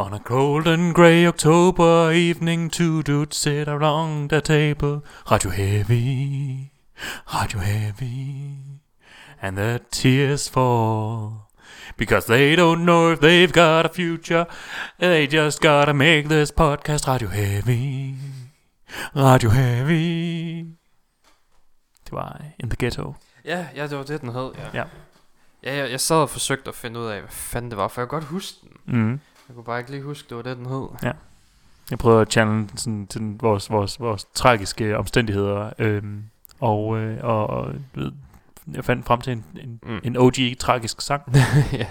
on a cold and grey October evening, two dudes sit around a table. Radio heavy, radio heavy, and the tears fall because they don't know if they've got a future. They just gotta make this podcast radio heavy, radio heavy. Det var In the Ghetto. Ja, ja, det var det, den hed. Ja, Ja. ja jeg, jeg sad og forsøgte at finde ud af, hvad fanden det var, for jeg kunne godt huske den. Mm. Jeg kunne bare ikke lige huske, det var det, den hed. Jeg prøvede at channel sådan, til den- vores, vores, vores tragiske omstændigheder, øhm, og, øh, og, og ved, jeg fandt frem til en, en, Mm. en OG-tragisk sang. ja.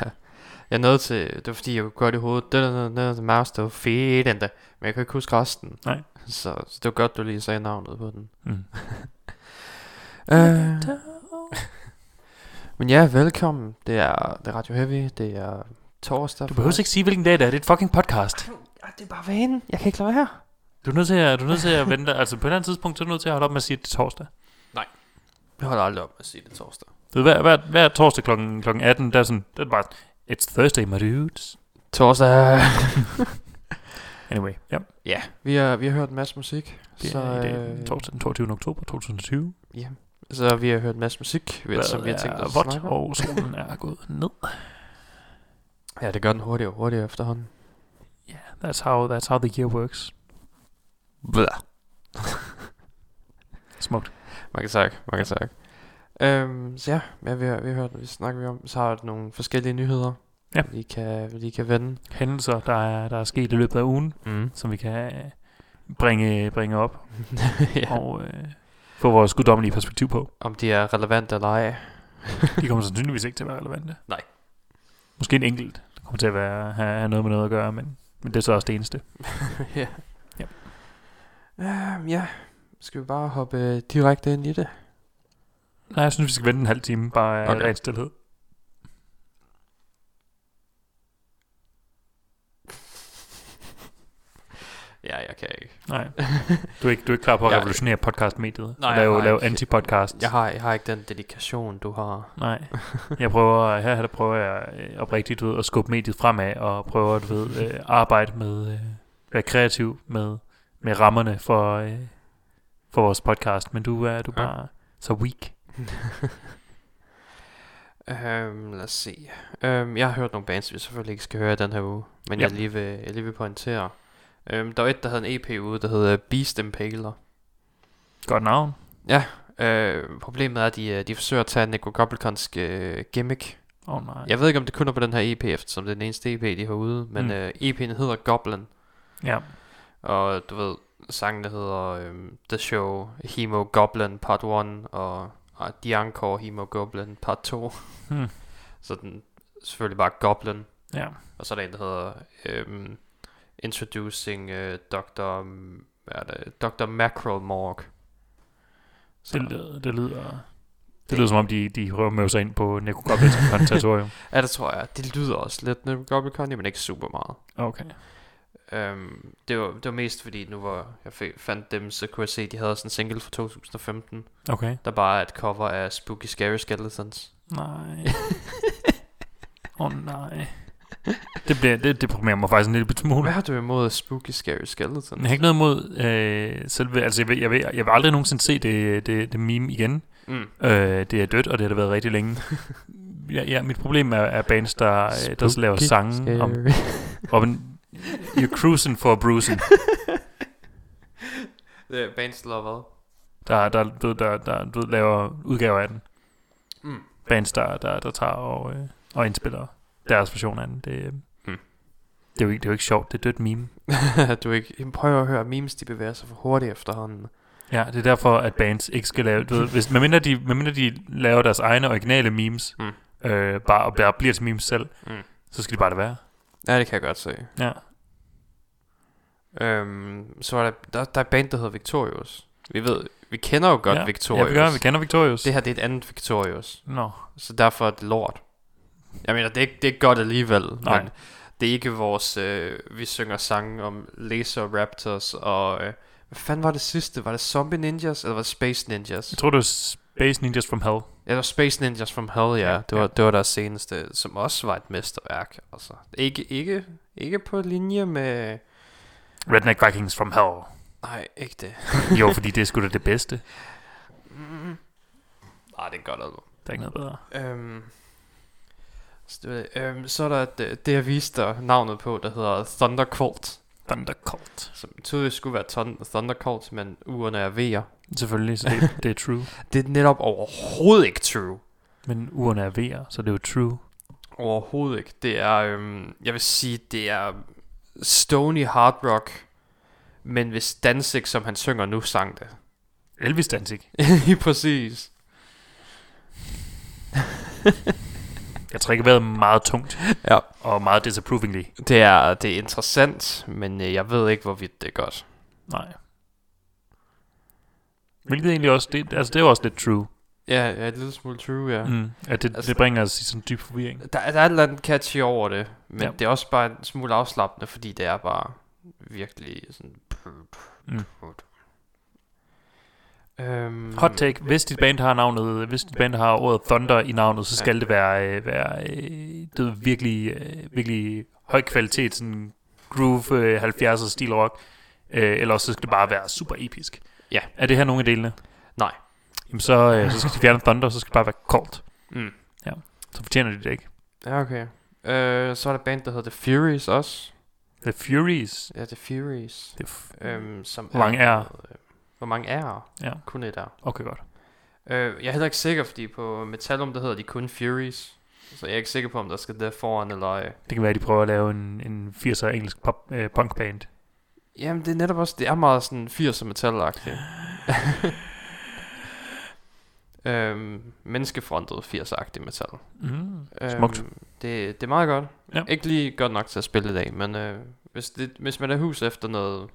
Jeg nåede til, det var fordi, jeg kunne gøre det i hovedet. Det der, der, der, mouse, det var fedt endda. Men jeg kunne ikke huske resten. Nej. Så, så det var godt, du lige sagde navnet på den. Mm. Øh, men ja, velkommen. Det er, det er Radio Heavy. Det er torsdag. Du behøver ikke sige, hvilken dag det er. Det er et fucking podcast. Ja, det er bare vanen. Jeg kan ikke lade være. Du er nødt til at, du er nødt til at vente. Altså på et eller andet tidspunkt, så er du nødt til at holde op med at sige, at det er torsdag. Jeg holder aldrig op med at sige det torsdag. Du ved, hver, hver, hver torsdag klokken, klokken 18, der er sådan, det er bare, it's Thursday, my dudes. Torsdag. Anyway, ja. ja, vi har, vi har hørt en masse musik. Det så, er i dag, øh, torsdag den 22. oktober 2020. Ja, så vi har hørt en masse musik, ved, som vi har tænkt os at snakke om. og solen er gået ned. Ja, det gør den hurtigere og hurtigere efterhånden. Yeah, that's how, that's how the year works. Blah. Smukt. Man kan sagt, man kan sagt. Øhm, så ja, ja vi, har, vi har vi snakker vi om, så har vi nogle forskellige nyheder, Ja. vi kan, vi kan vende. hændelser, der er, der er sket i løbet af ugen, Mm. som vi kan øh, bringe, bringe op ja. og øh, få vores guddommelige perspektiv på. Om de er relevante eller ej. De kommer sandsynligvis ikke til at være relevante. Nej. Måske en enkelt, kommer til at være, have, have noget med noget at gøre, men, men det er så også det eneste. ja. Ja. Øhm, ja, skal vi bare hoppe direkte ind i det? Nej, jeg synes, vi skal vente en halv time, bare af Okay. ren stillhed. Ja, jeg kan ikke. Nej. Du er ikke, du er ikke klar på at Jeg- revolutionere podcastmediet? Nej, lave, jeg lave anti-podcast? Jeg har, jeg har ikke den dedikation, du har. Nej. Jeg prøver, her, her prøver jeg øh, oprigtigt ud at skubbe mediet fremad, og prøver at du ved, øh, arbejde med, øh, være kreativ med, med rammerne for, øh, for vores podcast, men du er du Ja. bare så weak. Øhm, lad os se. Øhm, jeg har hørt nogle bands, vi selvfølgelig ikke skal høre den her uge. Men Ja. jeg, lige vil, jeg lige vil pointere. Øhm, der var et, der havde en EP ude, der hedder Beast Impaler. Godt navn. Ja, øh, problemet er, at de, øh, de forsøger at tage Nico Gobblekonsk øh, gimmick. Oh, nej. Jeg ved ikke, om det kun er på den her EP, eftersom det er den eneste EP, de har ude. Men Mm. øh, EP'en hedder Goblin. Ja. Og du ved, sangen der hedder øhm, The Show, Hemo Goblin Part 1 og uh, The Encore Hemo Goblin Part 2. Hmm. Så den selvfølgelig bare Goblin. Ja. Og så er der en, der hedder øhm, Introducing uh, Dr. M- Hvad er det? Dr. Mackerel Morg. Så, Det, lyder- det lyder... Det lyder som om, de, de møde sig ind på Nico Goblins kontatorium. ja, det tror jeg. Det lyder også lidt Conny, men ikke super meget. Okay. Um, det, var, det var mest fordi, nu hvor jeg fandt dem, så kunne jeg se, at de havde sådan en single fra 2015, Okay. der bare er et cover af Spooky Scary Skeletons. Nej. Åh oh, nej. Det, bliver, det deprimerer mig faktisk en lille smule. Hvad har du imod Spooky Scary Skeletons? Jeg har ikke noget imod øh, selve... Altså, jeg vil, jeg, vil, jeg vil aldrig nogensinde se det, det, det meme igen. Mm. Øh, det er dødt, og det har det været rigtig længe. ja, ja, mit problem er, er bands, der, øh, der så laver sange om, om en, you're cruising for a bruising. Det er bands, der laver hvad? Der, der, der, der, der, der laver udgaver af den. Mm. Bands, der, der, der tager og, øh, og indspiller deres version af den. Det, øh, Mm. det, er jo ikke, det er jo ikke sjovt, det er dødt meme. du er ikke... Prøv at høre, memes de bevæger sig for hurtigt efterhånden. Ja, det er derfor, at bands ikke skal lave... Du ved, hvis, medmindre, de, medmindre de laver deres egne originale memes, Mm. øh, bare, og bare bliver til memes selv, Mm. så skal de bare det være. Ja, det kan jeg godt se. Ja. Øhm, så er der, der, der er et band, der hedder Victorious. Vi ved, vi kender jo godt ja. Victorious. Ja, vi, gør, vi kender Victorious. Det her, det er et andet Victorious. Nå, Så derfor er det lort. Jeg mener, det er det er godt alligevel. Nej. Men det er ikke vores... Øh, vi synger sange om laser raptors og... Øh, hvad fanden var det sidste? Var det Zombie Ninjas, eller var det Space Ninjas? jeg tror, det var Space Ninjas from Hell. Ja, det var Space Ninjas from Hell, ja. Det var, det var deres seneste, som også var et mesterværk. Altså, ikke, ikke, ikke på linje med... Redneck Vikings from Hell. Nej, ikke det. Jo, fordi det er sgu da det bedste. Mm. Nej, det er godt album. Der er ikke noget bedre. Øhm, så, det, øhm, så er der det, det, jeg viste dig navnet på, der hedder Thunder Cult. Thunder Cult. Som tydeligvis skulle være ton, Thunder Cult, men ugerne er V'er. Selvfølgelig, så det, det er true. Det er netop overhovedet ikke true. Men ugerne er V'er, så det er jo true. Overhovedet ikke. Det er, øhm, jeg vil sige, det er stony hard rock, men hvis Danzig, som han synger nu, sang det. Elvis Danzig. Præcis. Jeg trækker vejret meget tungt. Ja. Og meget disapprovingly. Det er, det er interessant, men øh, jeg ved ikke, hvorvidt det er godt. Nej. Hvilket egentlig også, det, altså det er også lidt true. Ja, ja et lille smule true, ja. Mm, at det, Altså- det bringer os i sådan en dyb forvirring. Der, der er et eller andet catchy over det, men ja. det er også bare en smule afslappende, fordi det er bare virkelig sådan... Mm. Øhm, Hot take. Hvis dit band har navnet, hvis dit band har ordet Thunder i navnet, så Ja. skal det være, øh, være øh, det er virkelig, øh, virkelig høj kvalitet, sådan groove øh, 70'er stil rock. Eller også så skal det bare være super episk. Ja. Er det her nogle af delene? Nej. Jamen så, så skal de fjerne Thunder, så skal det bare være koldt. Mm. Så fortjener de det ikke. Ja, okay. Øh, så er der band, der hedder The Furies også. The Furies. Ja, The Furies. Det er f- Øhm, som Hvor mange er? Øh, Hvor mange er? ja, Kun et er. okay godt. Øh, jeg er heller ikke sikker, fordi på Metallum, der hedder de kun Furies. Så jeg er ikke sikker på, om der skal det foran eller ej. Det kan være, at de prøver at lave en, en 80'er engelsk pop, øh, punkband. Jamen, det er netop også, det er meget sådan 80'er metal-agtigt. øhm, menneskefrontet 80'er-agtig metal. Mm. Øhm, Smukt. det, det er meget godt. Ja. Ikke lige godt nok til at spille i dag, men øh, hvis, det, hvis man er hus efter noget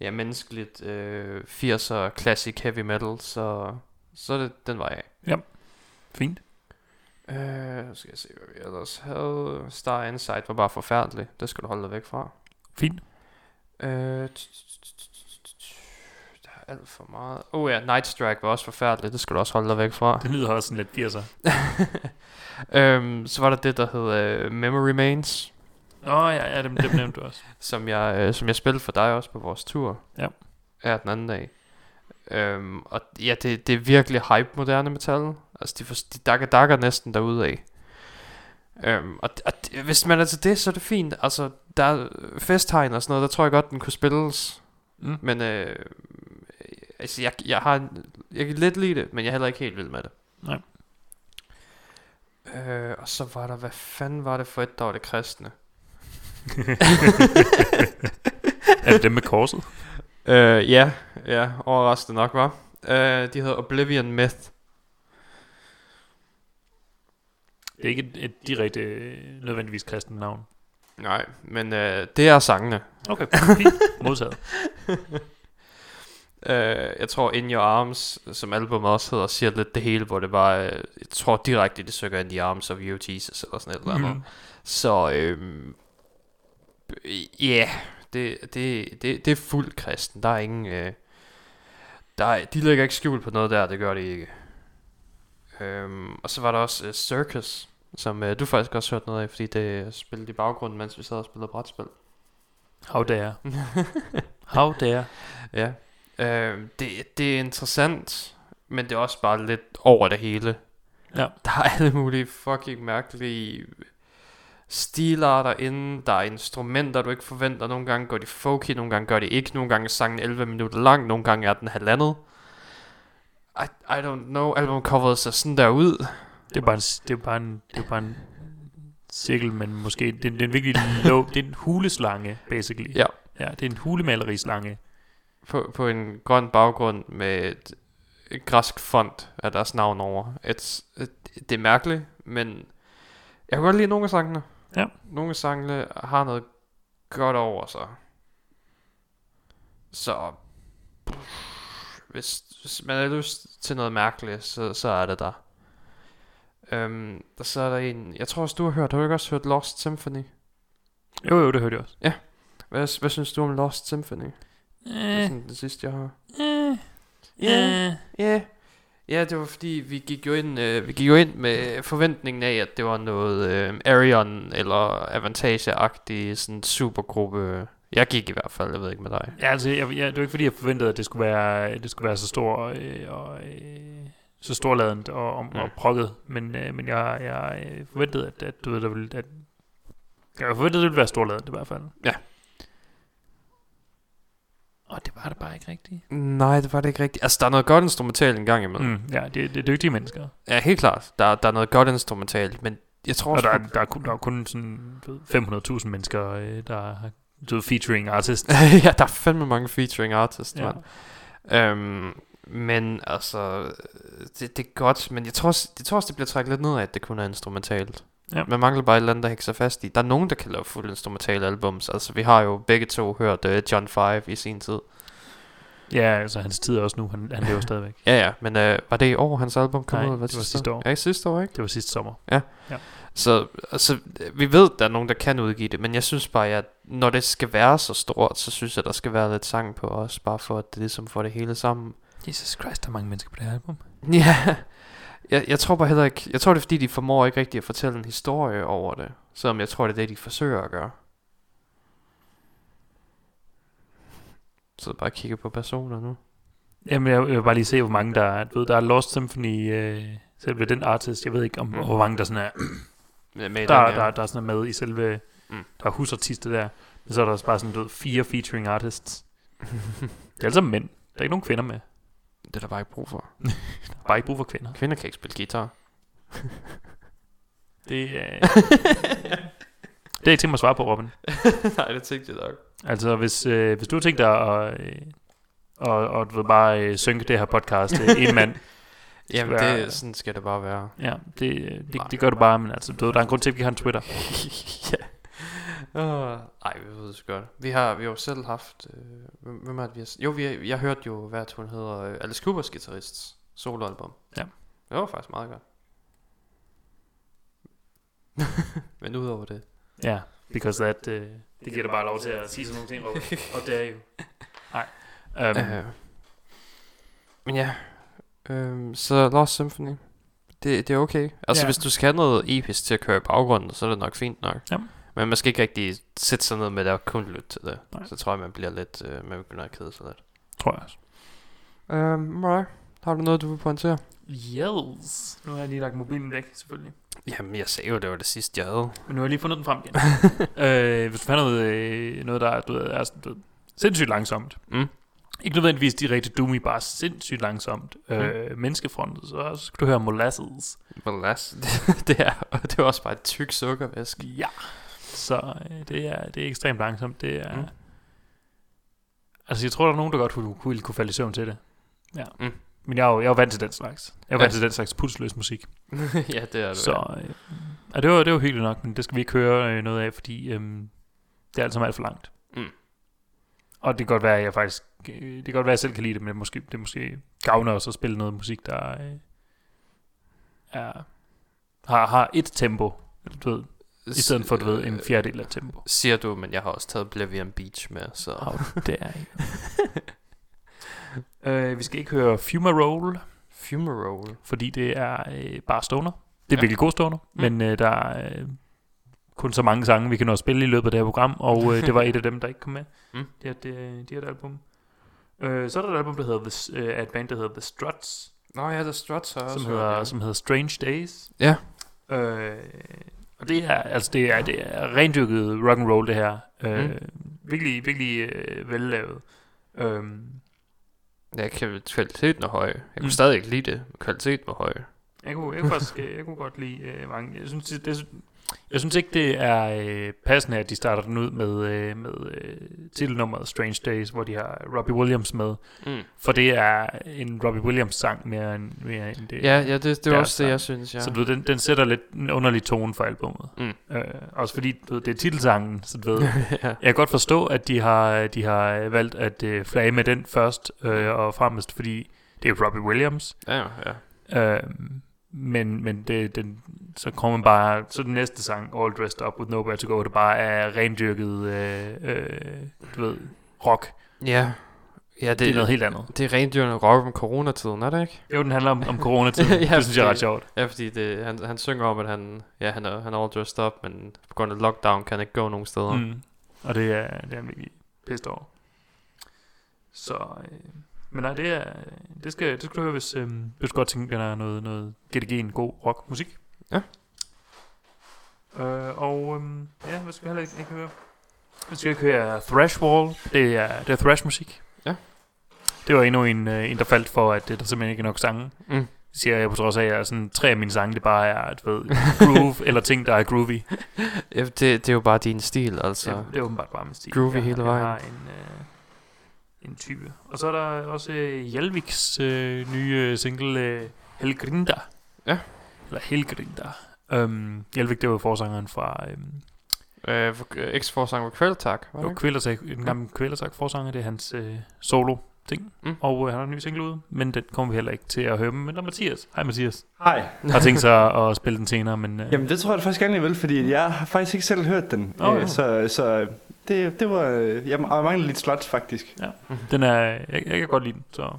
ja, menneskeligt øh, 80'er classic heavy metal, så, så det den vej af. Fint. Øh, nu skal jeg se, hvad vi ellers havde. Star Insight var bare forfærdelig. Det skal du holde dig væk fra. Fint. Øh, der er alt for meget. Oh ja, Night Strike var også forfærdeligt. Det skal du også holde dig væk fra. Det lyder også sådan lidt 80'er. øhm, så var der det, der hed uh, Memory Remains, Åh oh, ja, ja dem, dem nævnte du også. som jeg, øh, som jeg spillede for dig også på vores tur. Ja. Ja, den anden dag. Øhm, og ja, det, det er virkelig hype moderne metal. Altså, de, for, de dakker, dakker næsten derude af. Øhm, og, og hvis man er til det, så er det fint. Altså, der er festhegn og sådan noget, der tror jeg godt, den kunne spilles. Mm. Men øh, altså, jeg, jeg har jeg kan lidt lide det, men jeg er heller ikke helt vild med det. Nej. Øh, og så var der, hvad fanden var det for et, der var det kristne? er det dem med korset? Øh, ja, ja, overraskende nok, var. Øh, de hedder Oblivion Myth. Det er ikke et, et direkte øh, nødvendigvis kristen navn. Nej, men øh, det er sangene. Okay, fint. Modtaget. Øh, jeg tror In Your Arms, som albumet også hedder, siger lidt det hele, hvor det var, øh, jeg tror direkte, det søger In the Arms of You Jesus, eller sådan et eller andet. Mhm. Så, øhm, ja, yeah, det, det, det, det er fuldt kristen. Der er ingen, øh, der er, de lægger ikke skjul på noget der, det gør de ikke. Øhm, og så var der også uh, Circus, som øh, du faktisk også hørt noget af, fordi det spillede i baggrunden, mens vi sad og spillede brætspil. How dare. How dare. Ja. Øh, det, det er interessant, men det er også bare lidt over det hele. Ja. Der er alle mulige fucking mærkelige stilarter inde. Der er instrumenter, du ikke forventer. Nogle gange går de folky, nogle gange gør de ikke. Nogle gange er sangen 11 minutter lang, nogle gange er den halvandet. I, I don't know. Albumcoveret ser sådan der ud. Det er bare en, det er bare en, det er bare en cirkel, men måske, det, det er en virkelig low, det er en huleslange, basically. Ja. Ja, det er en hulemalerislange. På, på en grøn baggrund med et, et græsk font af deres navn over. Et, et, det er mærkeligt, men jeg kan godt lide nogle af sangene. Ja. Nogle sangene har noget godt over sig. Så hvis, hvis man har lyst til noget mærkeligt, så, så er det der. Øhm, der så er der en, jeg tror også du har hørt, har du ikke også hørt Lost Symphony? Jo, jo, det hørte jeg også. Hvad, hvad synes du om Lost Symphony? Det er Eh, sådan det sidste, jeg har. eh, Ja. eh. Ja. Ja, det var fordi, vi gik jo ind, øh, vi gik jo ind med forventningen af, at det var noget øh, Arion eller Avantage-agtig sådan supergruppe. Jeg gik i hvert fald, jeg ved ikke med dig. Ja, altså, jeg, jeg, det var ikke fordi, jeg forventede, at det skulle være, det skulle være så stor øh, og øh, så storladent og, og, Mm. og prokket, men, øh, men jeg, jeg forventede, at, at du ved, der ville, at, jeg forventede, at det ville være storladent i hvert fald. Ja. Og det var det bare ikke rigtigt. Nej, det var det ikke rigtigt. Altså, der er noget godt instrumentalt en gang imellem. Mm. Ja, det, det er dygtige mennesker. Ja, helt klart. Der, der er noget godt instrumentalt, men jeg tror Og også... der, er, der, er, kun, der er kun sådan du ved, 500.000 mennesker, øh, der har du featuring artist. ja, der er fandme mange featuring artists, Ja. ja. Øhm, men altså, det, det er godt, men jeg tror, også, jeg tror også, det bliver trækket lidt ned af, at det kun er instrumentalt. Ja. Man mangler bare et eller andet, der hænger sig fast i. Der er nogen, der kan lave fuldt instrumentale albums. Altså, vi har jo begge to hørt uh, John 5 i sin tid. Ja, altså hans tid er også nu, han, han lever stadigvæk. Ja, ja, men uh, var det i år, hans album kom Nej, ud? det var sidste år. Ja, sidste år, ikke? Det var sidste sommer. Så altså, vi ved, der er nogen, der kan udgive det, men jeg synes bare, at når det skal være så stort, så synes jeg, der skal være lidt sang på os, bare for at det ligesom får det hele sammen. Jesus Christ, der er mange mennesker på det her album. Ja, jeg, jeg tror bare heller ikke, jeg tror det er fordi, de formår ikke rigtig at fortælle en historie over det, selvom jeg tror, det er det, de forsøger at gøre. Så bare kigge på personer nu. Jamen, jeg, jeg vil bare lige se, hvor mange der er. Du ved, der er Lost Symphony, øh, selve den artist. Jeg ved ikke, om Mm. hvor mange der sådan er. Med, med Der, den, ja. der, der er sådan er med i selve... Mm. Der er husartister der. Men så er der også bare sådan, du ved, fire featuring artists. Det er sammen mænd. Der er ikke nogen kvinder med. Det er der bare ikke brug for. Der er bare ikke brug for kvinder. Kvinder kan ikke spille guitar. Det er... det er ikke til mig at svare på, Robin. Nej, det tænkte jeg nok. Altså, hvis, øh, hvis du har tænkt dig at... Øh, og, og du ved bare øh, synke det her podcast øh, en mand. Jamen, være- det, sådan skal det bare være. Ja, det, det, det gør du bare, men altså, du ved, der er en grund til, at vi har en Twitter. ja. Uh, ej, vi ved det godt. Vi har, vi har jo selv haft... Øh, hvem er det, vi har... Jo, vi har, jeg hørte jo, hvad hun hedder, øh, Alice Coopers guitarists soloalbum. Ja. Det var faktisk meget godt. Men udover det. Ja, because that, øh, det giver dig bare lov til at sige sådan nogle ting. Og det er jo... Nej. Um, Øh, men ja, øh, så Lost Symphony, det, det er okay. Altså Ja. hvis du skal have noget episk til at køre i baggrunden, så er det nok fint nok. Ja. Men man skal ikke rigtig sætte sig ned med det og kun lytte til det. Nej. Så tror jeg, man bliver lidt, øh, man begynder at kede sig lidt. tror jeg også. Øh, Mariah, har du noget, du vil pointere? Yes. Nu har jeg lige lagt mobilen væk, selvfølgelig. Jamen, jeg sagde jo, det var det sidste, jeg havde. Men nu har jeg lige fundet den frem igen. øh, hvis du fandt noget, øh, noget der du ved, er sådan, du ved, sindssygt langsomt. Mm. Ikke nødvendigvis direkte doomy, bare sindssygt langsomt. Mm. Øh, menneskefrontet, så skal du høre Molasses. Molas, det, er, og det er også bare et tyk sukkervæsk. Ja. Så øh, det, er, det er ekstremt langsomt. Det er... Mm. Altså, jeg tror, der er nogen, der godt kunne, kunne, kunne falde i søvn til det. Ja. Mm. Men jeg er jo, jeg er jo vant til den slags. Jeg er Ja. vant til den slags pulsløs musik. ja, det er det. Så øh, ja, det, var, det var hyggeligt nok, men det skal vi ikke høre øh, noget af, fordi øh, det er altså alt for langt. Mm. Og det kan godt være, at jeg faktisk, øh, det kan godt være, at jeg selv kan lide det, men det måske, det måske gavner os at spille noget musik, der øh, er, har, har et tempo, du ved, i stedet for, du ved, en fjerdedel af tempo. Siger du, men jeg har også taget Oblivion Beach med, så... How dare you. øh, vi skal ikke høre Fumarole, Fumarole. fordi det er øh, bare stoner. Det er Ja. virkelig god stoner, Mm. men øh, der er øh, kun så mange sange, vi kan nå at spille i løbet af det her program, og øh, det var et af dem, der ikke kom med. Mm. Det er det, de er et album. Øh, så er der et album, der hedder The, øh, et band, der hedder The Struts, Nå ja, The Struts har også som hørt, hedder, ja. som hedder Strange Days. Ja. Øh, og det er, altså det er, det er rendyrket rock and roll det her. Øh, Mm. Virkelig, virkelig øh, vellavet. Øhm, Ja, kvaliteten er høj. Jeg kunne Mm. stadig ikke lide det, men kvaliteten var høj. jeg, kunne, jeg, kunne faktisk, øh, jeg kunne godt lide øh, mange. Jeg synes, det, det, jeg synes ikke, det er øh, passende, at de starter den ud med, øh, med øh, titelnummeret Strange Days, hvor de har Robbie Williams med. Mm. For det er en Robbie Williams sang mere end, mere end det. Ja, ja, det, det deres også det, jeg sang. synes, ja. Så du ved, den, den sætter lidt en underlig tone for albumet. Mm. Øh, også fordi du ved, det er titelsangen, så du ved, ja. jeg kan godt forstå, at de har, de har valgt at øh, flage med den først øh, og fremmest, fordi det er Robbie Williams. ja, ja. Øh, men men det, den, så kommer man bare, så den næste sang, All Dressed Up With Nowhere To Go, det bare er rendyrket, øh, øh, du ved, rock. Ja, ja det, Det er noget helt andet. det er rendyrende rock om coronatiden, er det ikke? Jo, den handler om, om coronatiden. Ja, det synes jeg er ret sjovt. Ja, fordi det, han, han synger om, at han, ja, han, er, han er all dressed up, men på grund af lockdown kan han ikke gå nogen steder. Mm. Og det er, det er han virkelig pissed over. Så, øh, men nej, det er, det skal, det skal du høre, hvis, øh, hvis du godt tænker, er noget, noget GDG, en god rockmusik. Ja. Øh, og øh, ja, hvad skal vi heller ikke, ikke høre? Vi skal ikke høre Thrash Wall. Det er, det er thrash-musik. Ja. Det var endnu en, øh, en der faldt for, at øh, der simpelthen ikke er nok sange. Mm. Siger jeg på trods af, at sådan, tre af mine sange, det bare er, du ved, groove, eller ting, der er groovy. Ja, det, det er jo bare din stil, altså. Så. Det, er åbenbart bare min stil. Groovy jeg, hele jeg vejen. har en, øh, en type. Og så er der også øh, Hjelviks øh, nye øh, single, øh, Helgrinda. Ja. Eller Helgrinda. Um, Hjelvik, det var forsangeren fra um, Øh, for- øh, var Kvælertak, var det jo, ikke? Kvælertak, en gammel Kvælertak forsanger. Det er hans øh, solo ting. Mm. Og øh, han har en ny single ude, men den kommer vi heller ikke til at høre. Men der er Mathias. Hej Mathias. Hej. Har tænkt sig at spille den senere, men øh, Jamen det tror jeg faktisk gerne, vil, fordi jeg har faktisk ikke selv hørt den. Åh, Øh. Så, så det, det var... øh, Jeg mangler lidt slot, faktisk. den er, jeg, jeg kan godt lide den. Så.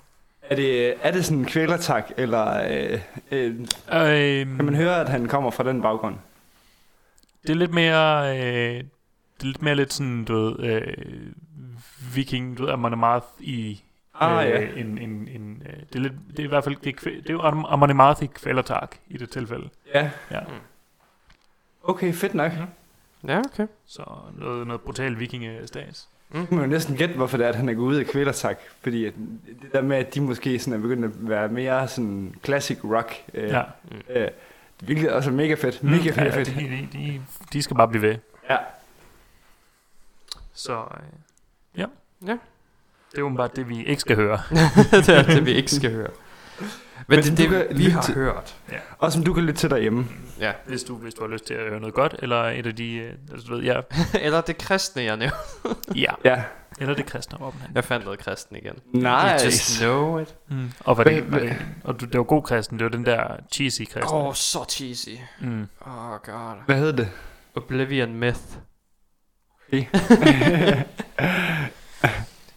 Er det, er det sådan en kvælertak, eller øh, øh, Øhm, kan man høre, at han kommer fra den baggrund? Det er lidt mere... Øh, det er lidt mere lidt sådan, du ved, øh, viking, du ved, Amon Amarth i... Ah, ja. øh, en, en, en, øh, det, er lidt, det er i hvert fald det er, kvæ- det er jo Am- Amon Amarth i kvælertak i det tilfælde. Ja. Ja. Okay, fedt nok. Ja, okay. Så noget, noget brutal vikingestats. Kan man jo næsten gætte, hvorfor det er, at han er gået ud af kvælertak. Fordi at det der med, at de måske sådan er begyndt at være mere sådan classic rock. Øh, Ja. øh, også er mega fedt. Mega Mm, fedt. ja, fedt. de, de, de, skal bare blive ved. Ja. Så øh, ja. Ja. Det er jo bare det, vi ikke skal høre. det er det, vi ikke skal høre. Men, Men det, det, kan vi har til- hørt. Og som du kan lytte til derhjemme. Ja. Hvis du, hvis du har lyst til at høre noget godt, eller et af de... øh, Altså, du ved, ja, Eller det kristne, jeg nævnte. ja. Ja. Eller det kristne. Han. Jeg fandt noget kristen igen. Nice. You just know it. Mm. Og, var det, Hvad- var det, og du, det var god kristen, det var den der cheesy kristen. Åh, oh, så cheesy. Mm. Oh god. Hvad hedder det? Oblivion Myth.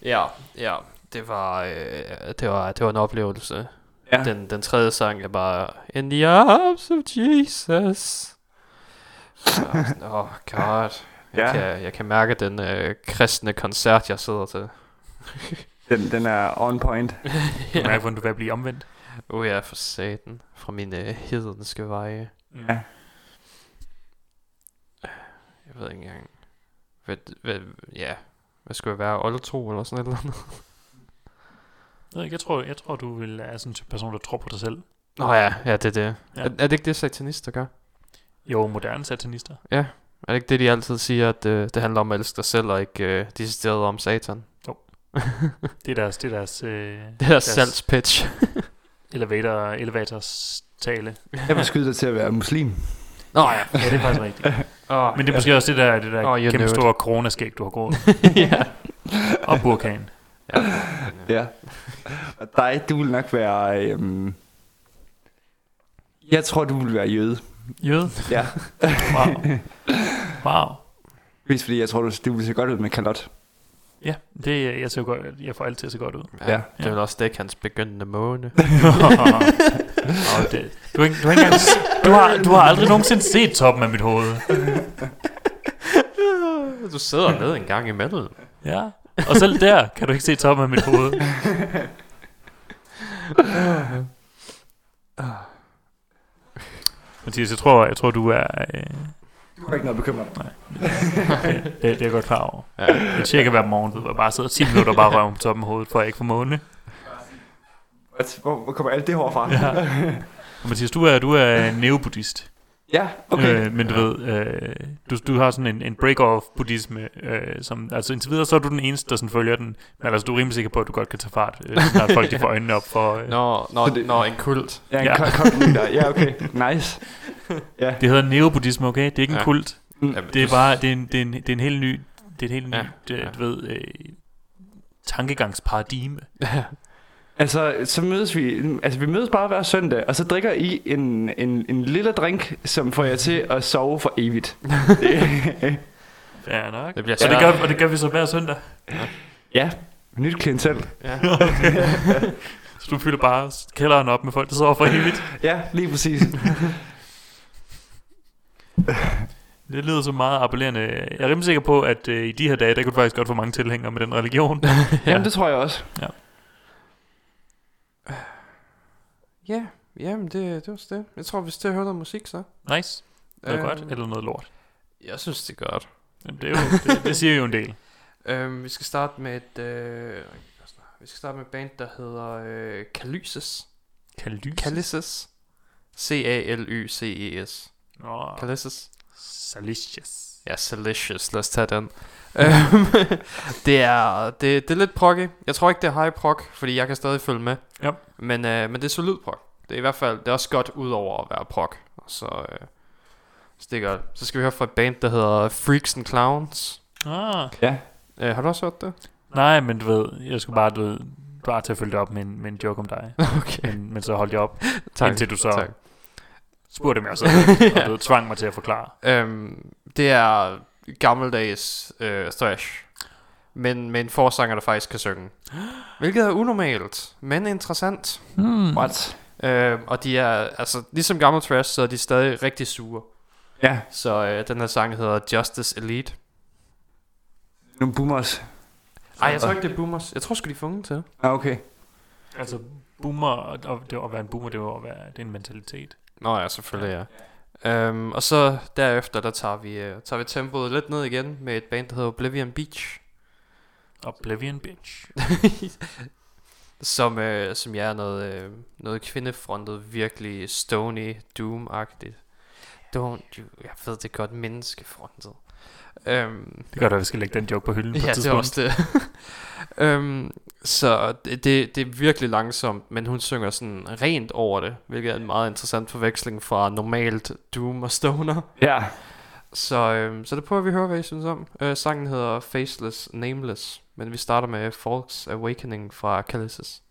Ja, ja. Det var, øh, det var, det var en oplevelse. Ja. Den, den tredje sang er bare In the arms of Jesus. Åh, oh god. Jeg, Ja. kan, jeg kan mærke den øh, kristne koncert, jeg sidder til. Den, den er on point. Du mærker, hvordan du vil blive omvendt. Oh ja, for satan. Fra mine øh, hedenske veje. Ja. Jeg ved ikke engang. Hvad, hvad, ja. Hvad skulle jeg være? 2 eller sådan et eller andet? Jeg, jeg, tror, jeg tror, du vil være sådan en person, der tror på dig selv. Nå ja, ja, det er det. Ja. Ja. Er, er det ikke det, satanister gør? Jo, moderne satanister. Er det ikke det, de altid siger, at øh, det handler om at elske dig selv, og ikke øh, decideret om satan? Det er deres, det er deres, øh, Det er deres Deres- salgspitch. elevator, elevators tale. Jeg vil skyde dig til at være muslim. Nå ja. Ja, det er faktisk rigtigt. Oh, Men det er måske også det der, det der oh, kæmpe store coronaskæg, du har gået. ja. Og burkanen. Ja. Ja. Og dig, du vil nok være... Øhm, jeg tror, du vil være jøde. Jøde. Ja. Wow. Wow. Mest fordi jeg tror, du, du vil se godt ud med kalot. Ja, det, jeg, ser godt, jeg får altid at se godt ud. ja. Ja. Det er vel også dække hans begyndende måne. Og det, du, ikke, du, har engang, du, har, du har aldrig nogensinde set toppen af mit hoved. du sidder ned en gang imellem. Ja. Og selv der kan du ikke se toppen af mit hoved. Mathias, jeg tror, jeg tror du er... Øh, Du har ikke noget bekymret. det, det, er jeg godt klar over. Ja. Jeg tjekker hver morgen, ved og bare sidder 10 minutter og bare røven på toppen af hovedet, for at jeg ikke får måne. Hvor, hvor kommer alt det hår fra? Ja. Og Mathias, du er, du er neobuddhist. Ja okay. Øh, men du ved, øh, du, du har sådan en, en break-off-buddhisme, øh, som, altså indtil videre, så er du den eneste, der sådan følger den. Men altså, du er rimelig sikker på, at du godt kan tage fart, øh, når folk de får øjnene op for... Øh. Når, når, Så det- når en kult. Ja, en Ja. ja. lytter. Ja, okay. Nice. Ja. Det hedder neobuddhisme, okay? Det er ikke en Ja. kult. Jamen, Det er bare, det er en, det er en, det er en helt ny, det er et helt nyt, Ja, ja, ja. du ved, øh, tankegangsparadigme. Altså, så mødes vi, altså vi mødes bare hver søndag, og så drikker I en, en, en lille drink, som får jer til at sove for evigt. Fair nok. Det bliver Og det, gør, og det gør vi så hver søndag. ja, nyt klientel. Ja. Så du fylder bare kælderen op med folk, der sover for evigt. Ja, lige præcis. Det lyder så meget appellerende. Jeg er rimelig sikker på, at øh, i de her dage, der kunne du faktisk godt få mange tilhængere med den religion. ja. Jamen, det tror jeg også. Ja, jamen det, det var så det. Jeg tror, vi skal høre noget musik, så. nice. Noget Øhm, godt, eller noget lort. Jeg synes, det er godt. Men det, er jo, det, det siger jo en del. Øhm, vi skal starte med et... Øh, vi skal starte med et band, der hedder øh, Calyces. Kalys. Calyces. C-A-L-Y-C-E-S. Nå, Calyces. salicious. Ja, Salicious. Lad os tage den. Øhm, det, er, det, det er lidt proggy. Jeg tror ikke, det er high prog, fordi jeg kan stadig følge med. Ja. Men, øh, men det er solid prog. Det er i hvert fald det er også godt ud over at være prog. Så, øh, så det er godt. Så skal vi høre fra et band, der hedder Freaks and Clowns. Ah. Ja. Øh, har du også hørt det? Nej, men du ved, jeg skulle bare, du ved, bare til at følge det op med en, med en joke om dig. Okay. Men, men så holdt jeg op, Tak. indtil du så Tak. spurgte mig så, og du tvang mig til at forklare. Øhm, det er gammeldags øh, thrash. Men med en forsanger, der faktisk kan synge. Hvilket er unormalt, men interessant. Hmm. What? Øh, og de er, altså, ligesom gammel trash, så er de stadig rigtig sure. Ja, Så øh, den her sang hedder Justice Elite. nogle boomers. Ej, jeg tror ikke, det er boomers. Jeg tror sgu, de er funget til. Ah, okay. Altså, boomer, og det at være en boomer, det var at være, det er en mentalitet. Nå ja, selvfølgelig ja. Øhm, og så derefter, der tager vi, øh, tager vi tempoet lidt ned igen med et band, der hedder Oblivion Beach. Oblivion bitch. Som, øh, som jeg er noget, øh, noget kvindefrontet, virkelig stony, doom-agtigt. Don't you, jeg ved det godt, menneskefrontet. Øhm, Det gør da, at vi skal lægge den joke på hylden på ja, et det er tidspunkt. også det. øhm, så det, det, det er virkelig langsomt, men hun synger sådan rent over det, hvilket er en meget interessant forveksling fra normalt doom og stoner. Ja. Så, øhm, så det prøver vi at høre, hvad I synes om. Øh, sangen hedder Faceless Nameless, men vi starter med Folks Awakening fra Calyces.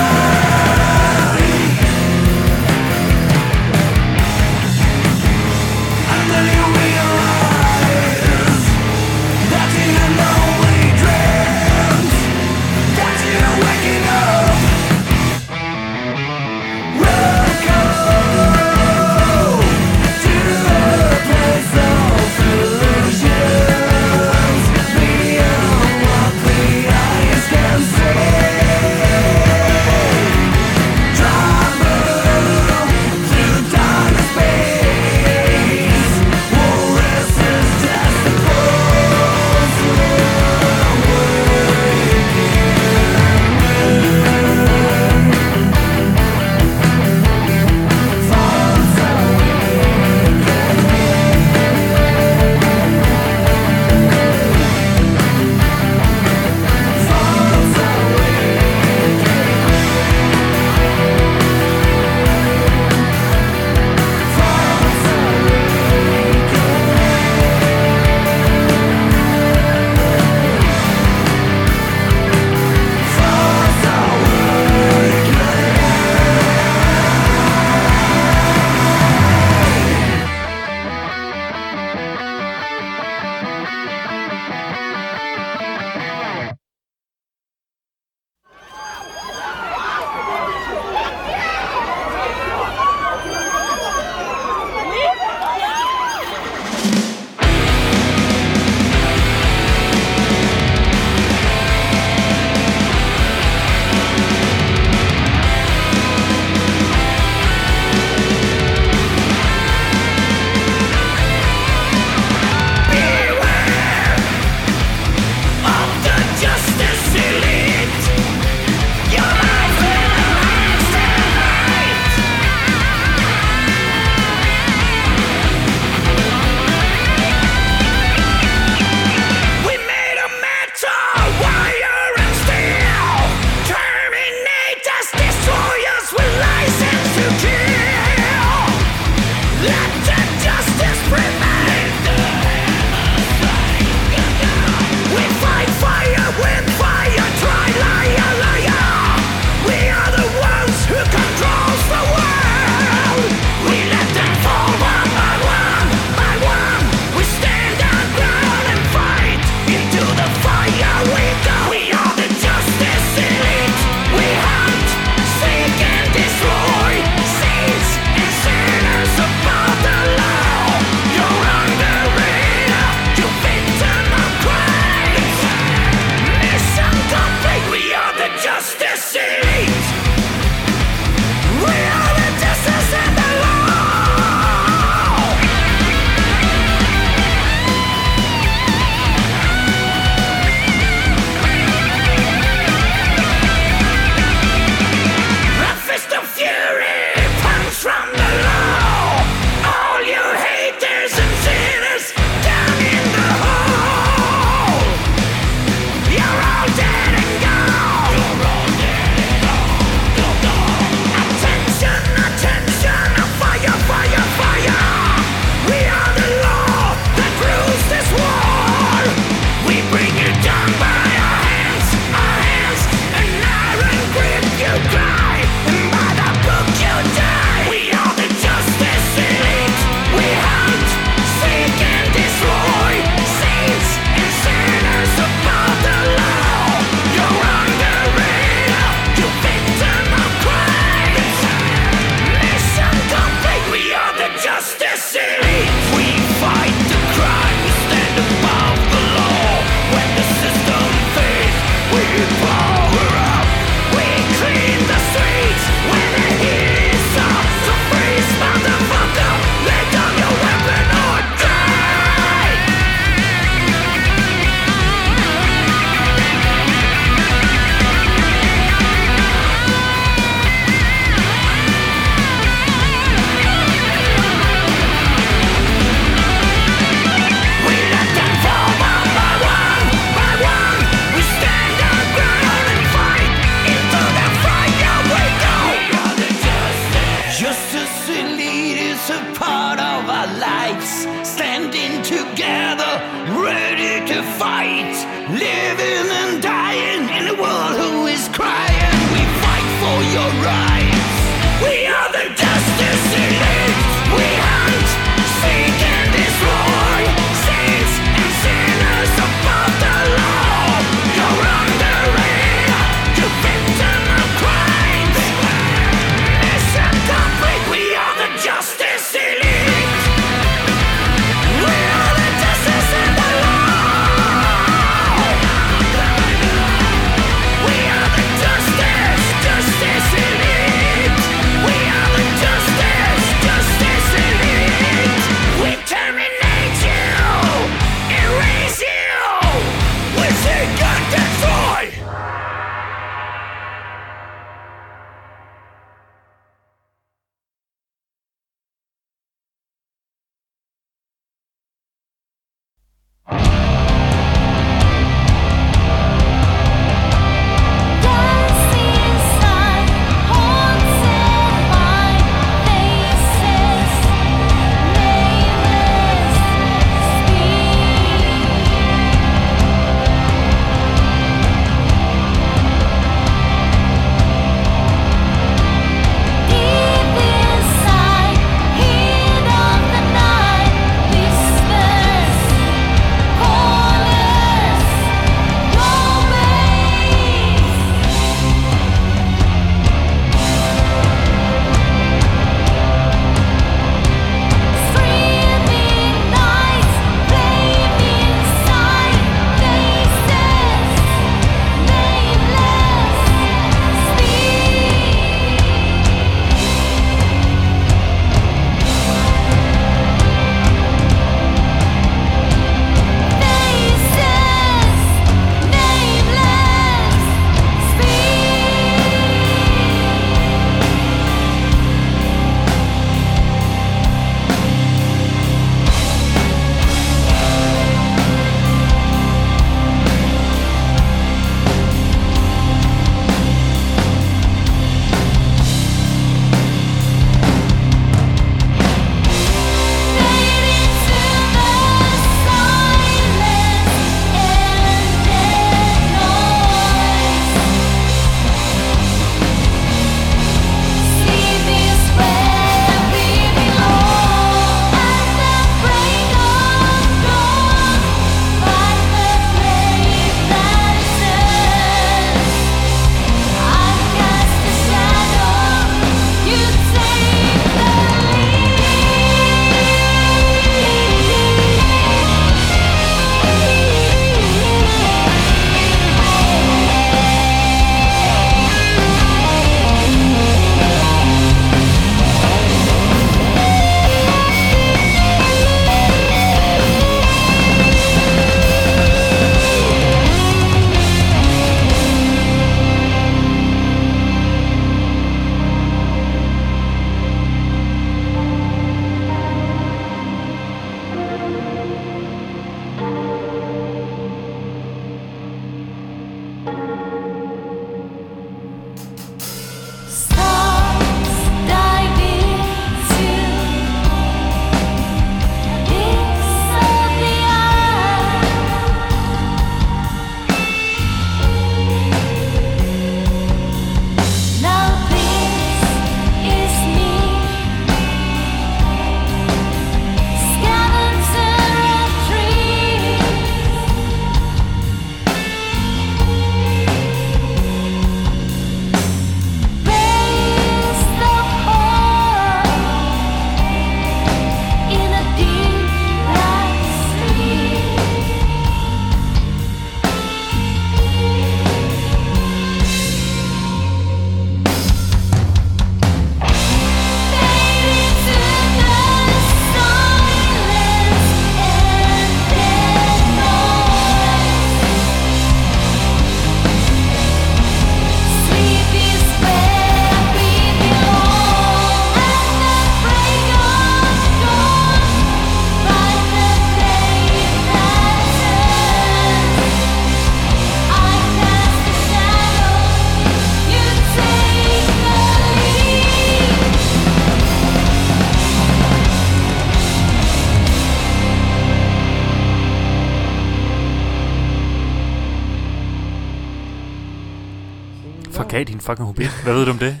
Hvad ved du om det?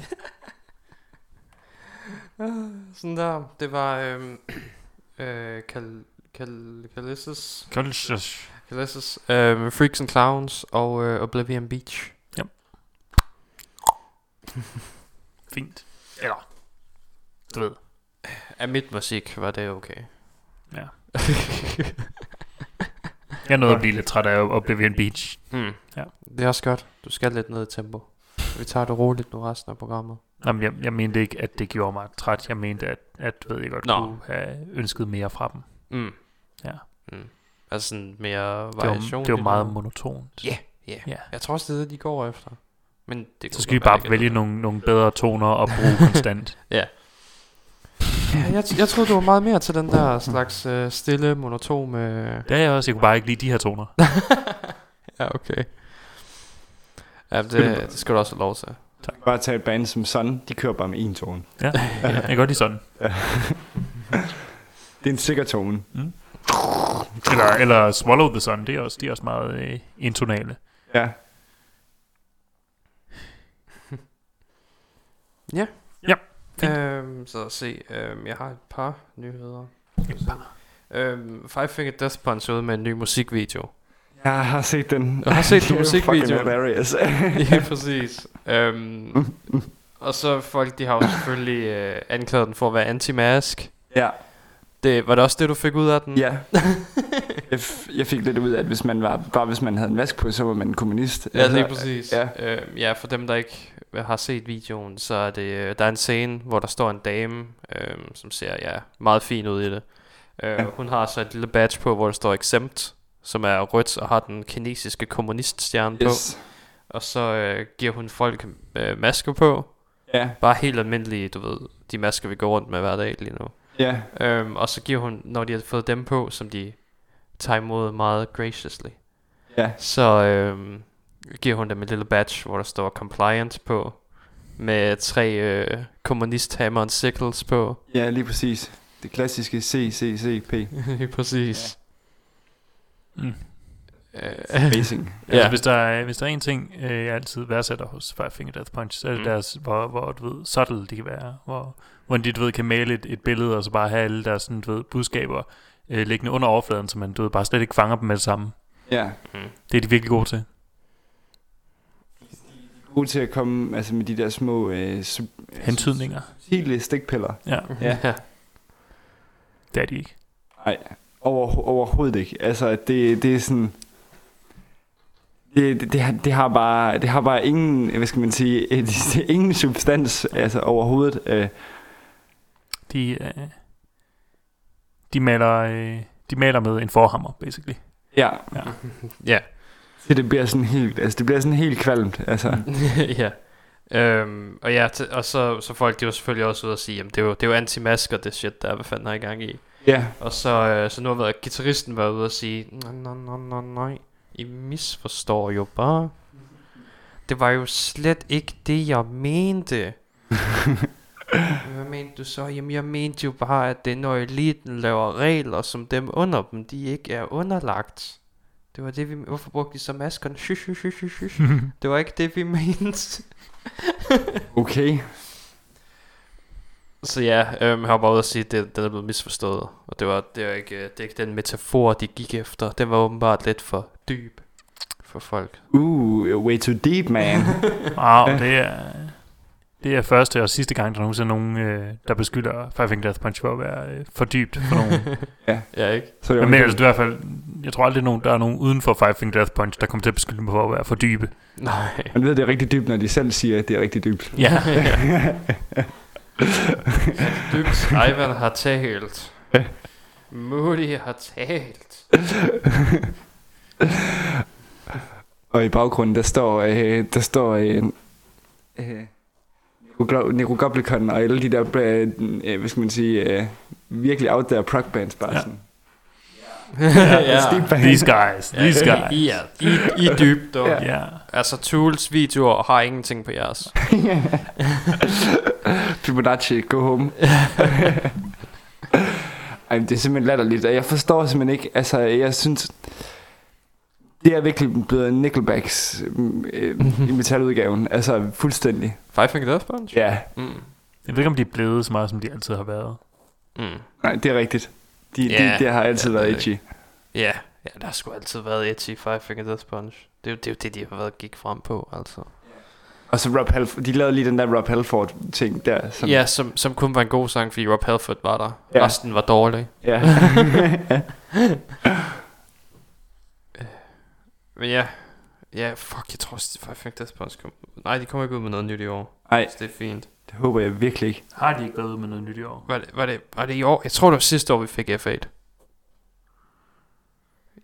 Sådan der. Det var øhm, øh, Cal, Cal, Callisis, Kolsjøs. Callisis øhm, Freaks and Clowns og øh, Oblivion Beach. Fint. Eller, du ved. Af mit musik var det okay. Ja. Jeg nåede at blive lidt træt af Oblivion Beach. Hmm. Ja. Det er også godt. Du skal lidt ned i tempo. Vi tager det roligt nu resten af programmet. Jamen, jeg, jeg mente ikke, at det gjorde mig træt. Jeg mente, at, at du ved, jeg godt Nå. kunne have ønsket mere fra dem. Mm. Ja. Mm. Altså sådan mere Det variation. var, det var meget monotont. Ja, ja. Ja. Jeg tror også, det er det, de går efter. Men det Så skal vi bare vælge nogle, nogle bedre toner og bruge konstant. Ja, jeg, jeg troede, du var meget mere til den der slags øh, stille, monotome... Det er jeg også. Jeg kunne bare ikke lide de her toner. Ja, okay. Ja, det, det skal du også have lov til. Bare tage et band som Sun, de kører bare med en tone. Ja, jeg kan godt lide sådan. Det er en sikker tone. Eller, eller Swallow the Sun, det er også, de er også meget øh, intonale. Ja. Ja. Ja, fint. Øhm, så se, øhm, jeg har et par nyheder. Øhm, Five Finger Death Punch ude med en ny musikvideo. Jeg har set den. Jeg har set den musikvideo. hilarious. ja, præcis. Øhm, og så folk, de har jo selvfølgelig øh, anklaget den for at være anti-mask. ja. Det, var det også det, du fik ud af den? Ja. jeg, jeg fik lidt ud af, at hvis man var, bare hvis man havde en mask på, så var man en kommunist. Ja, lige præcis. Ja. Øhm, ja, for dem, der ikke har set videoen, så er det, øh, der er en scene, hvor der står en dame, øhm, som ser ja, meget fin ud i det. Øh, Ja. Hun har så et lille badge på, hvor der står exempt, som er rødt og har den kinesiske kommuniststjerne på. Yes. Og så øh, giver hun folk øh, masker på. Ja, Bare helt almindelige, du ved, de masker, vi går rundt med hver dag lige nu. ja. Øhm, og så giver hun, når de har fået dem på, som de tager imod meget graciously, Ja. så øhm, giver hun dem et lille badge, hvor der står compliant på, med tre øh, kommunist hammer and sickles på. Ja, lige præcis. Det klassiske CCCP. Præcis. Mm. Øh, Amazing. Ja. Altså, hvis, der er, hvis der er en ting, øh, jeg altid værdsætter hos Five Finger Death Punch, så er det Mm. mm. deres, hvor, hvor du ved, subtle de kan være. Hvor, hvor de, du ved, kan male et, et billede, og så bare have alle deres sådan, du ved, budskaber øh, liggende under overfladen, så man du ved, bare slet ikke fanger dem med det samme. Ja. Det er de virkelig gode til. God til at komme altså med de der små øh, sub- Hentydninger. subtile stikpiller. Ja, Ja. ja. det er de ikke. Nej, over, overhovedet ikke. Altså, det, det er sådan... Det, det, det, har, det, har bare, det har bare ingen, hvad skal man sige, det, ingen substans altså overhovedet. Øh, De, øh, de, maler, øh, de maler med en forhammer, basically. ja, ja. så det bliver sådan helt, altså det bliver sådan helt kvalmt. Altså, ja. Øhm, og ja, t- og så, så folk de var selvfølgelig også ude og sige, jamen det er jo, det er jo anti-masker, det shit der, hvad fanden er i gang i. ja, Og så, øh, så nu har været, gitarristen været ude og sige, nej, nej, nej, nej, I misforstår jo bare. Det var jo slet ikke det, jeg mente. Hvad mente du så? Jamen, jeg mente jo bare, at det er, når eliten laver regler, som dem under dem, de ikke er underlagt. Det var det, vi... Hvorfor brugte de så maskerne? Shush, shush, shush, shush. Det var ikke det, vi mente. okay. Så ja, øhm, jeg har bare ude at sige, at det, den er blevet misforstået. Og det var, det var ikke, øh, det er ikke den metafor, de gik efter. Den var åbenbart lidt for dyb for folk. Uh, way too deep, man. Wow, det er, det er første og sidste gang, der nogensinde er nogen, øh, der beskylder Five Finger Death Punch for at være øh, for dybt for nogen. Ja, ikke? Så det Men, men altså, det er i hvert fald, jeg tror aldrig, nogen, der er nogen uden for Five Finger Death Punch, der kommer til at beskylde dem for at være for dybe. Nej. man ved, det er rigtig dybt, når de selv siger, at det er rigtig dybt. Ja, Dybt Ivan har talt. Moody har talt. Og i baggrunden, der står, øh, der står øh, øh, Goblikon og alle de der, øh, øh, hvad skal man sige, øh, virkelig out there prog bands bare Ja. sådan. ja. Band. these guys, these guys. I er, I, I er dybt, dog. Ja. Ja, Altså, Tools videoer har ingenting på jeres. Fibonacci, go home. Ej, det er simpelthen latterligt, og jeg forstår simpelthen ikke, altså jeg synes, Det er virkelig blevet Nickelbacks øh, i metaludgaven. Altså fuldstændig. Five Finger Death Punch? Ja, Mm. Jeg ved ikke, om de er blevet så meget, som de altid har været. Mm. nej, det er rigtigt. De, Ja, de, det har altid ja, været edgy. Ja, ja, der har sgu altid været edgy Five Finger Death Punch. Det er, jo, det er jo det, de har været gik frem på, altså. Og så Rob Halford, de lavede lige den der Rob Halford ting der. Som, Ja, som, som kun var en god sang, fordi Rob Halford var der. Ja. Resten var dårlig. ja. Men ja, ja, fuck, jeg tror også, Five Finger Death Punch kom. Nej, de kommer ikke ud med noget nyt i år. Ej, Så det er fint. det håber jeg virkelig ikke. Har de ikke været ude med noget nyt i år? Var det, var, det, var det i år? Jeg tror, det var sidste år, vi fik F8.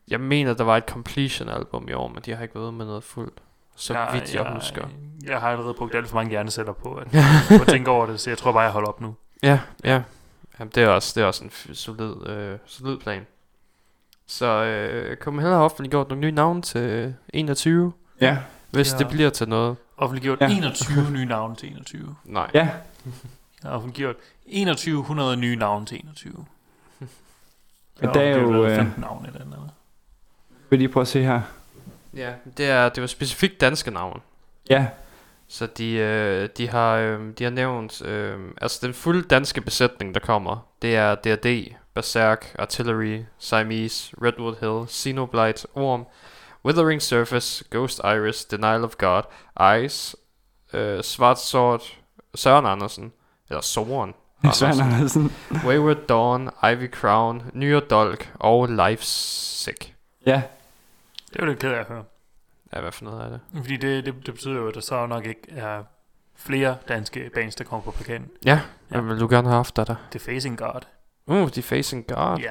Jeg mener, der var et completion-album i år, men de har ikke været ude med noget fuldt. Så jeg, vidt jeg, husker. Jeg har allerede brugt alt for mange hjerneceller på at, på at tænke over det, så jeg tror bare, jeg holder op nu. Ja, ja. Jamen, det er også, det er også en solid, øh, solid plan. Så øh, Copenhagen har offentliggjort nogle nye navne til 21, Ja, hvis Ja. det bliver til noget. Offentliggjort Ja. ja. 21 nye navne til 21. Nej. ja. Jeg har offentliggjort 2100 nye navne til 21. Jeg Men der er jo, offentliggjort øh, 15 navne eller andet. Vil I prøve at se her? Ja, det er det var specifikt danske navn. Ja, Så de, øh, de, har, øh, de har nævnt, øh, altså den fulde danske besætning, der kommer, det er DRD, Berserk, Artillery, Siamese, Redwood Hill, Xenoblight, Orm, Withering Surface, Ghost Iris, Denial of God, Ice, øh, Svart Sword, Søren Andersen, eller Soren Søren Andersen. Wayward Dawn, Ivy Crown, Nyre Dolk og Lifesick. Ja, Det er jo lidt ked af at høre. Ja, hvad for noget er det? Fordi det, det, det betyder jo, at der så nok ikke er flere danske bands, der kommer på plakaten. Ja, Ja. hvad vil du gerne have haft der? The Facing God. Uh, de Facing God. Ja.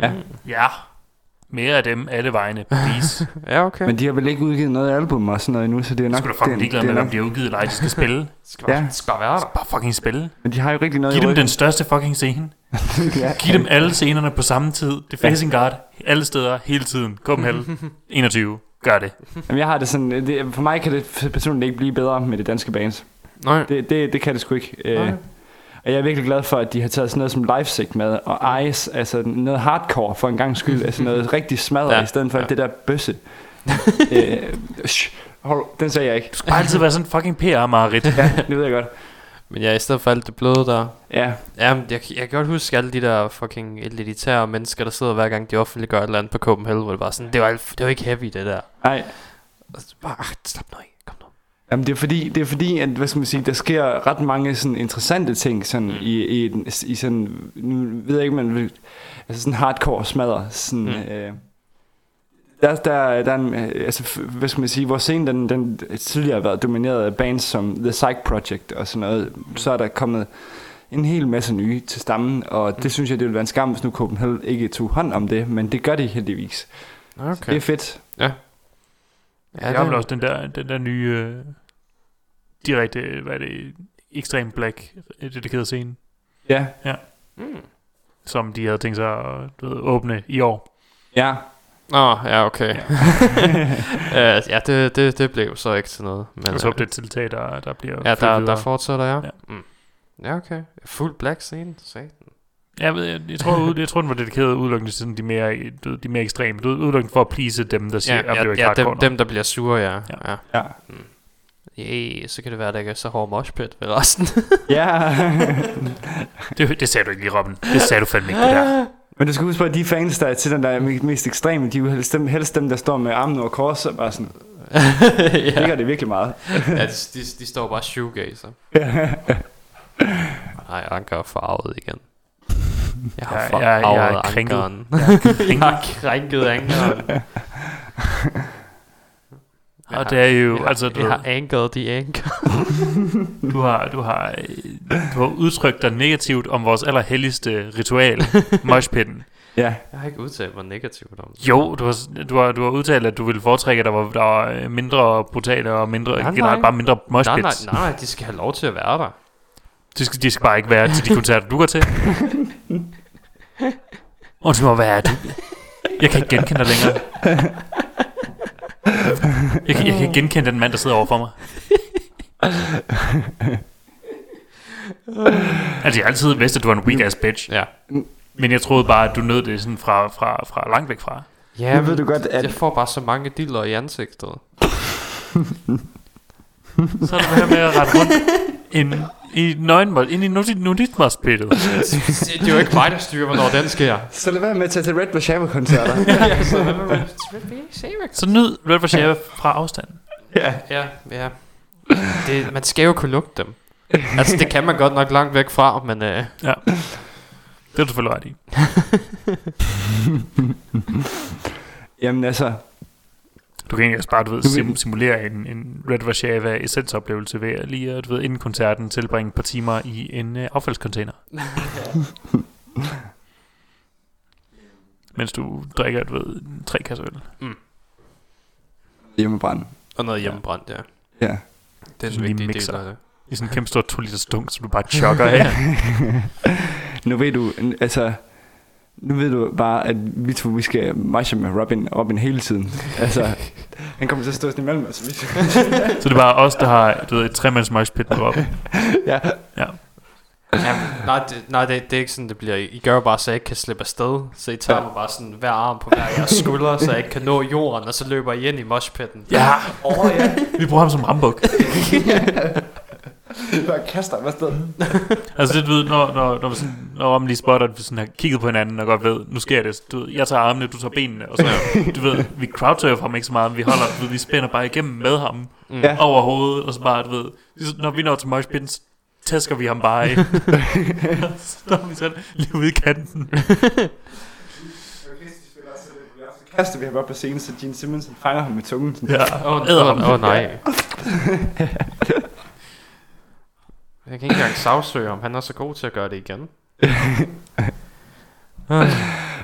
Ja. Mm. Ja. Mere af dem alle vegne, please. Ja, okay. men de har vel ikke udgivet noget album og sådan noget endnu, så det er Du nok... skal da fucking det, ligeglad det med, nok, de har udgivet, eller ej, de skal spille. Det skal, Ja. det skal bare være der. Bare fucking spille. Men de har jo ikke rigtig noget Giv dem den største fucking scene. ja. Giv dem alle scenerne på samme tid. The Facing God. Alle steder, hele tiden. Copenhagen. 21. Gør det. Jamen, jeg har det sådan... Det, for mig kan det personligt ikke blive bedre med det danske bands. Nej. Det, det, det kan det sgu ikke. Øh, Nej. og jeg er virkelig glad for, at de har taget sådan noget som Lifesick med, og Ice, altså noget hardcore for en gang skyld, altså noget rigtig smadret, Ja, i stedet for ja. det der bøsse. øh, shh, hold, den sagde jeg ikke. Du skal altid være sådan fucking PR-marit. Ja, det ved jeg godt. Men ja, i stedet for alt det bløde der. Ja, Jamen, jeg, jeg kan godt huske alle de der fucking elitære mennesker, der sidder hver gang de offentliggør et eller andet på Copenhagen, hvor det bare sådan, det var, det var ikke heavy det der. nej. Og så Bare, ah, slap nu af, kom nu. Jamen, det er fordi, det er fordi at, hvad skal man sige, der sker ret mange sådan interessante ting sådan Mm. i, i, i, sådan, nu ved jeg ikke, man vil, altså sådan hardcore smadre, sådan, mm. øh, der, der, der er en, altså, hvad skal man sige, vores scene, den, den tidligere har været domineret af bands som The Psych Project og sådan noget, så er der kommet en hel masse nye til stammen, og det synes jeg, det ville være en skam, hvis nu Copenhagen ikke tog hånd om det, men det gør de heldigvis. Okay. Det Okay. er fedt. Ja, Ja, det er vel også den der, den der nye øh, direkte, hvad er det, ekstrem black øh, dedikerede scene, Ja, Mm. som de havde tænkt sig at du ved, åbne i år. ja. Nå, ja, okay. Ja, ja det, det, det blev så ikke til noget. Men, Og så håber det er et tiltag, der, der bliver ja, der, videre. der fortsætter jeg. Ja. Ja. Mm. ja, okay. Fuld black scene, satan. Jeg, ved, jeg, jeg, tror, ud- jeg tror, den var dedikeret udelukkende til sådan de mere, du ved, de mere ekstreme. Du Udelukkende for at please dem, der siger, Ja, at ja, ikke ja dem, nok." dem, der bliver sure, ja. Ja. ja. Ja. Yeah, så kan det være, at der ikke er så hård moshpit ved resten. Ja. det, det sagde du ikke lige, Robin. Det sagde du fandme ikke, det der. Men du skal huske på, at de fans, der er til den der me- mest ekstreme, de er jo helst dem, helst dem der står med armen over kors og bare sådan, ja. ligger det virkelig meget. ja, de, de, står bare shoegazer. Nej, Anker er farvet igen. Jeg har Jeg- farvet jeg- jeg er krænket. ankeren. Jeg jeg har krænket ankeren. Og det er jo, jeg har, altså, du, jeg har ankeret de anker. du, har, du, har, øh, du har udtrykt dig negativt om vores allerhelligste ritual, moshpitten. Ja, Jeg har ikke udtalt mig negativt om det. Jo, du har, du, har, du har udtalt, at du ville foretrække, at der var, der var øh, mindre brutale og mindre, Nej, generelt nej. bare mindre Nej, nej, moshpits. nej, nej, de skal have lov til at være der. De skal, de skal bare ikke være til de koncerter, du går til. Undskyld mig, hvad er du? Jeg kan ikke genkende dig længere. Jeg kan, jeg kan ikke genkende den mand, der sidder overfor mig. altså, jeg har altid vidst, at du var en weak ass bitch. Ja. Men jeg troede bare, at du nød det sådan fra, fra, fra langt væk fra. Ja, Nu ved du godt, at- Jeg får bare så mange diller i ansigtet. Så er det her med at rette rundt ind i nøgenmål, ind i nudit- nuditmospittet. det er jo ikke mig, der styrer, hvornår den sker. Så lad være med at tage til Red Warszawa-koncerter. Så nyd Red Warszawa fra afstand. ja. Ja, ja. Det, man skal jo kunne lugte dem. Altså, det kan man godt nok langt væk fra, men... Øh, Ja. Det er du selvfølgelig ret i. Jamen altså, Du kan egentlig også bare, du ved, sim- simulere en, en Red Warszawa essensoplevelse ved at lige, at, du ved, inden koncerten tilbringe et par timer i en uh, affaldscontainer. Mens du drikker, du ved, tre kasser øl. hjemmebrand. og noget hjemmebrændt, ja. Ja. Det er Sådan en vigtig mixer. del af det. I sådan en kæmpe stor 2 liter stunk, som du bare chokker af. Nu ved du, altså, nu ved du bare, at vi to, vi skal matche med Robin, Robin hele tiden. Altså, han kommer til at stå sådan imellem os. Vi- Så det er bare os, der har, du ved, et tremands moshpit med Robin. ja. Ja. Jamen, nej, det, nej det, det er ikke sådan, det bliver. I gør bare, så jeg ikke kan slippe afsted. Så I tager mig bare sådan hver arm på hver jeres skulder, så jeg ikke kan nå jorden, og så løber I ind i moshpitten. Ja, oh, ja. vi bruger ham som rambuk. Bare kaster ham afsted. Altså det, du ved, når, når, når, vi sådan, når Robin lige spotter, at vi sådan har kigget på hinanden og godt ved, nu sker det. Du ved, jeg tager armene, du tager benene, og så, du ved, vi crowdsurfer ham ikke så meget, men vi holder, du ved, vi spænder bare igennem med ham Mm. Over hovedet, og så bare, du ved, når vi når til moshpitten, tæsker vi ham bare af. så står vi sådan lige ude i kanten. Kaster vi ham op på scenen, så Gene Simmons fanger ham med tungen. Sådan. Ja, Åh, æder ham. oh, oh, nej. Jeg kan ikke engang sagsøge om han er så god til at gøre det igen.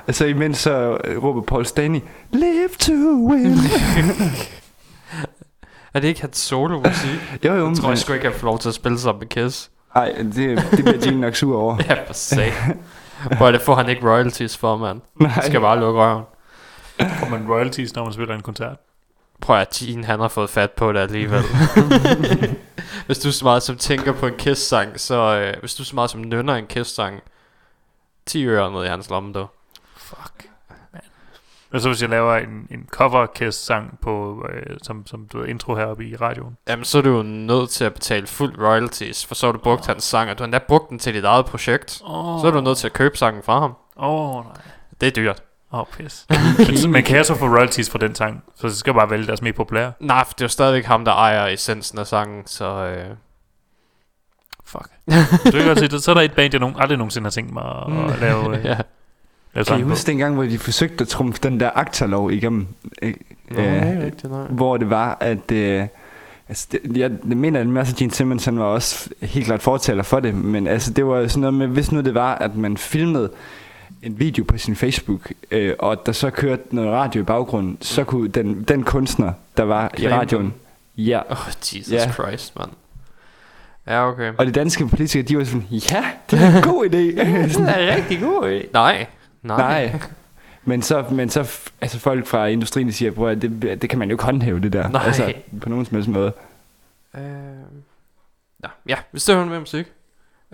Altså imens så øh, råber Paul Stanley, Live to win. Er det ikke hans solo musik? jo jo, Jeg tror jeg sgu ikke, jeg får lov til at spille sammen med Kiss. ej, det, det bliver Gene nok sur over. Ja, for sag. Hvor det får han ikke royalties for, mand. Nej. Han skal bare lukke røven. Får man royalties, når man spiller en koncert? Prøv at Gene, han har fået fat på det alligevel. hvis du så meget som tænker på en Kiss-sang, så... Øh, hvis du så meget som nynner en Kiss-sang, 10 øre ned i hans lomme, du. Fuck. Man. Og så hvis jeg laver en, en cover kiss sang på, øh, som, som du ved, intro heroppe i radioen. Jamen, så er du jo nødt til at betale fuld royalties, for så har du brugt hans sang, og du har endda brugt den til dit eget projekt. Oh. Så er du nødt til at købe sangen fra ham. Åh, oh, nej. Det er dyrt. Åh, oh, pis. men, men kan jeg så få royalties fra den sang? Så det skal bare vælge deres mest populære. Nej, for det er jo stadigvæk ham, der ejer essensen af sangen, så... Øh, Fuck. du kan godt det, så er der et band, jeg nogen, aldrig nogensinde har tænkt mig at, at lave, øh, ja. lave Kan I huske dengang, hvor de forsøgte at trumfe den der akterlov igennem? Øh, Nå, øh, nej, nej. hvor det var, at... Øh, altså, det, jeg, mener, at Master Gene Simmons han var også helt klart fortaler for det, men altså, det var sådan noget med, hvis nu det var, at man filmede en video på sin Facebook, øh, og der så kørte noget radio i baggrunden, så kunne den, den kunstner, der var i Claim radioen, dem. ja, oh, Jesus Ja. Christ, mand. Ja, okay. og de danske politikere, de var sådan, ja, det er en god idé. Sådan, er rigtig god Nej. Nej. Nej. Men så, men så altså folk fra industrien de siger, at det, det kan man jo ikke håndhæve det der. Nej. Altså, på nogen som helst måde. Øh, ja, ja, vi skal høre noget mere musik.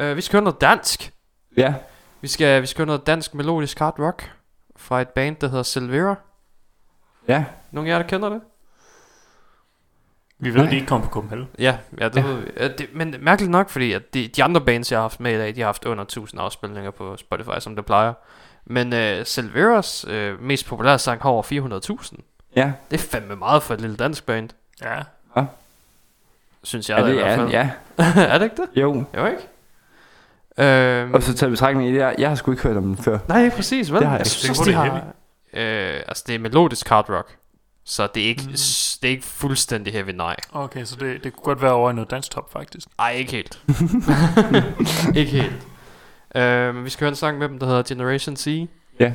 Uh, vi skal høre noget dansk. Ja, Vi skal, vi skal høre noget dansk melodisk hard rock fra et band, der hedder Silvera. ja. Nogle af jer, der kender det? Vi ved, at Nej. de ikke kommer på Copenhagen. Ja, ja, det, Ja. ja. Ved vi. Ja, det Men mærkeligt nok, fordi at de, de andre bands, jeg har haft med i dag, de har haft under 1000 afspilninger på Spotify, som det plejer. Men uh, Silveras uh, mest populære sang har over 400.000. Ja, Det er fandme meget for et lille dansk band, Ja. synes jeg ja, da i det hvert er, fald. ja. er det ikke det? Jo. Jo, ikke? Øhm, Og så tager betragtning i, jeg, jeg har sgu ikke hørt om den før. Nej, præcis, vel? Det har jeg jeg synes, de det har... Øh, altså, det er melodisk hard rock. Så det er ikke, Mm. det er ikke fuldstændig heavy, nej. Okay, så det, det kunne godt være over i noget dansk top, faktisk. Ej, ikke helt. ikke helt. Øh, men vi skal høre en sang med dem, der hedder Generation C. Ja.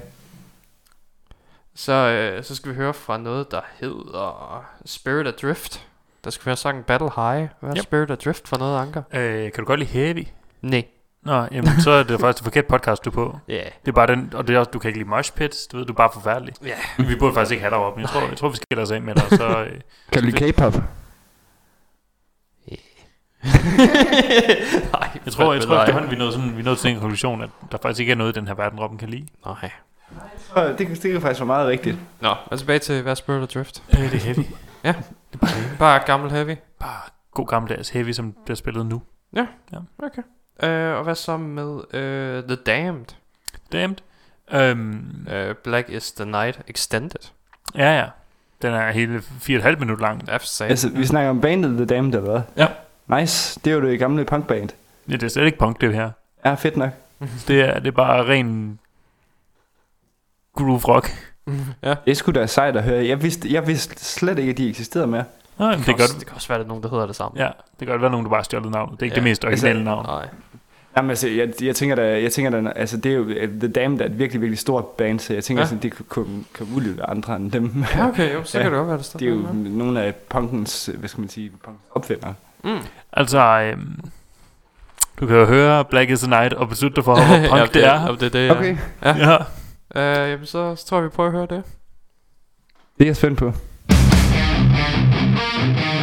Så, øh, så skal vi høre fra noget, der hedder Spirit Adrift. Der skal vi høre sangen Battle High. Hvad er Yep. Spirit Adrift for noget, Anker? Øh, kan du godt lide Heavy? Nej. Nå, jamen, så er det faktisk det forkerte podcast, du er på. Ja. Yeah. Det er bare den, og det er også, du kan ikke lide mosh pits, du ved, du er bare forfærdelig. Ja. Vi burde faktisk ikke have dig op, men jeg tror, jeg tror vi skiller os af med dig, så... Øh, Kan du lide K-pop? Nej, jeg tror, jeg tror efterhånden, vi er nået, sådan, vi er nået til en konklusion, at der faktisk ikke er noget i den her verden, Robin kan lide. Nej. Og Det, kan- det kan faktisk være meget rigtigt. Nå, men tilbage til, hvad spurgte Drift? Øh, det er heavy. Bare gammel heavy. Bare god gammeldags heavy, som bliver spillet nu. Okay. Øh, og hvad så med øh, The Damned? Damned. Øhm, Øh, Black is the Night Extended. ja, ja. Den er hele 4,5 minutter lang. Altså, vi snakker om bandet The Damned, eller hvad? Ja. Nice. Det er jo det gamle punkband. Ja, det er slet ikke punk, det her. Ja, fedt nok. Det er, det er bare ren groove rock. ja. Det er sgu da sejt at høre. Jeg vidste, jeg vidste slet ikke, at de eksisterede mere. Nej, Det, det, kan også, det kan også være, at der er nogen, der hedder det samme. ja, det kan godt være nogen, der bare har stjålet navnet. Det er ikke Ja. det mest originale Altså, navn. Nej. Jamen altså, jeg, jeg tænker da, jeg tænker da, altså det er jo, The Damned er et virkelig, virkelig stort band, så jeg tænker Ja. ja. sådan, det kan, kan, kan være andre end dem. Ja, okay, jo, så Ja. kan det godt være, det står. Det er jo nogle af punkens, hvad skal man sige, punkens opfindere. Mm. Altså, øhm, du kan jo høre Black is the Night og beslutte dig for, hvor punk ja, det er. Ja, det er det, ja. Okay. Ja. Øh, jamen, så, så tror jeg, vi prøver at høre det. Det er jeg spændt på. Black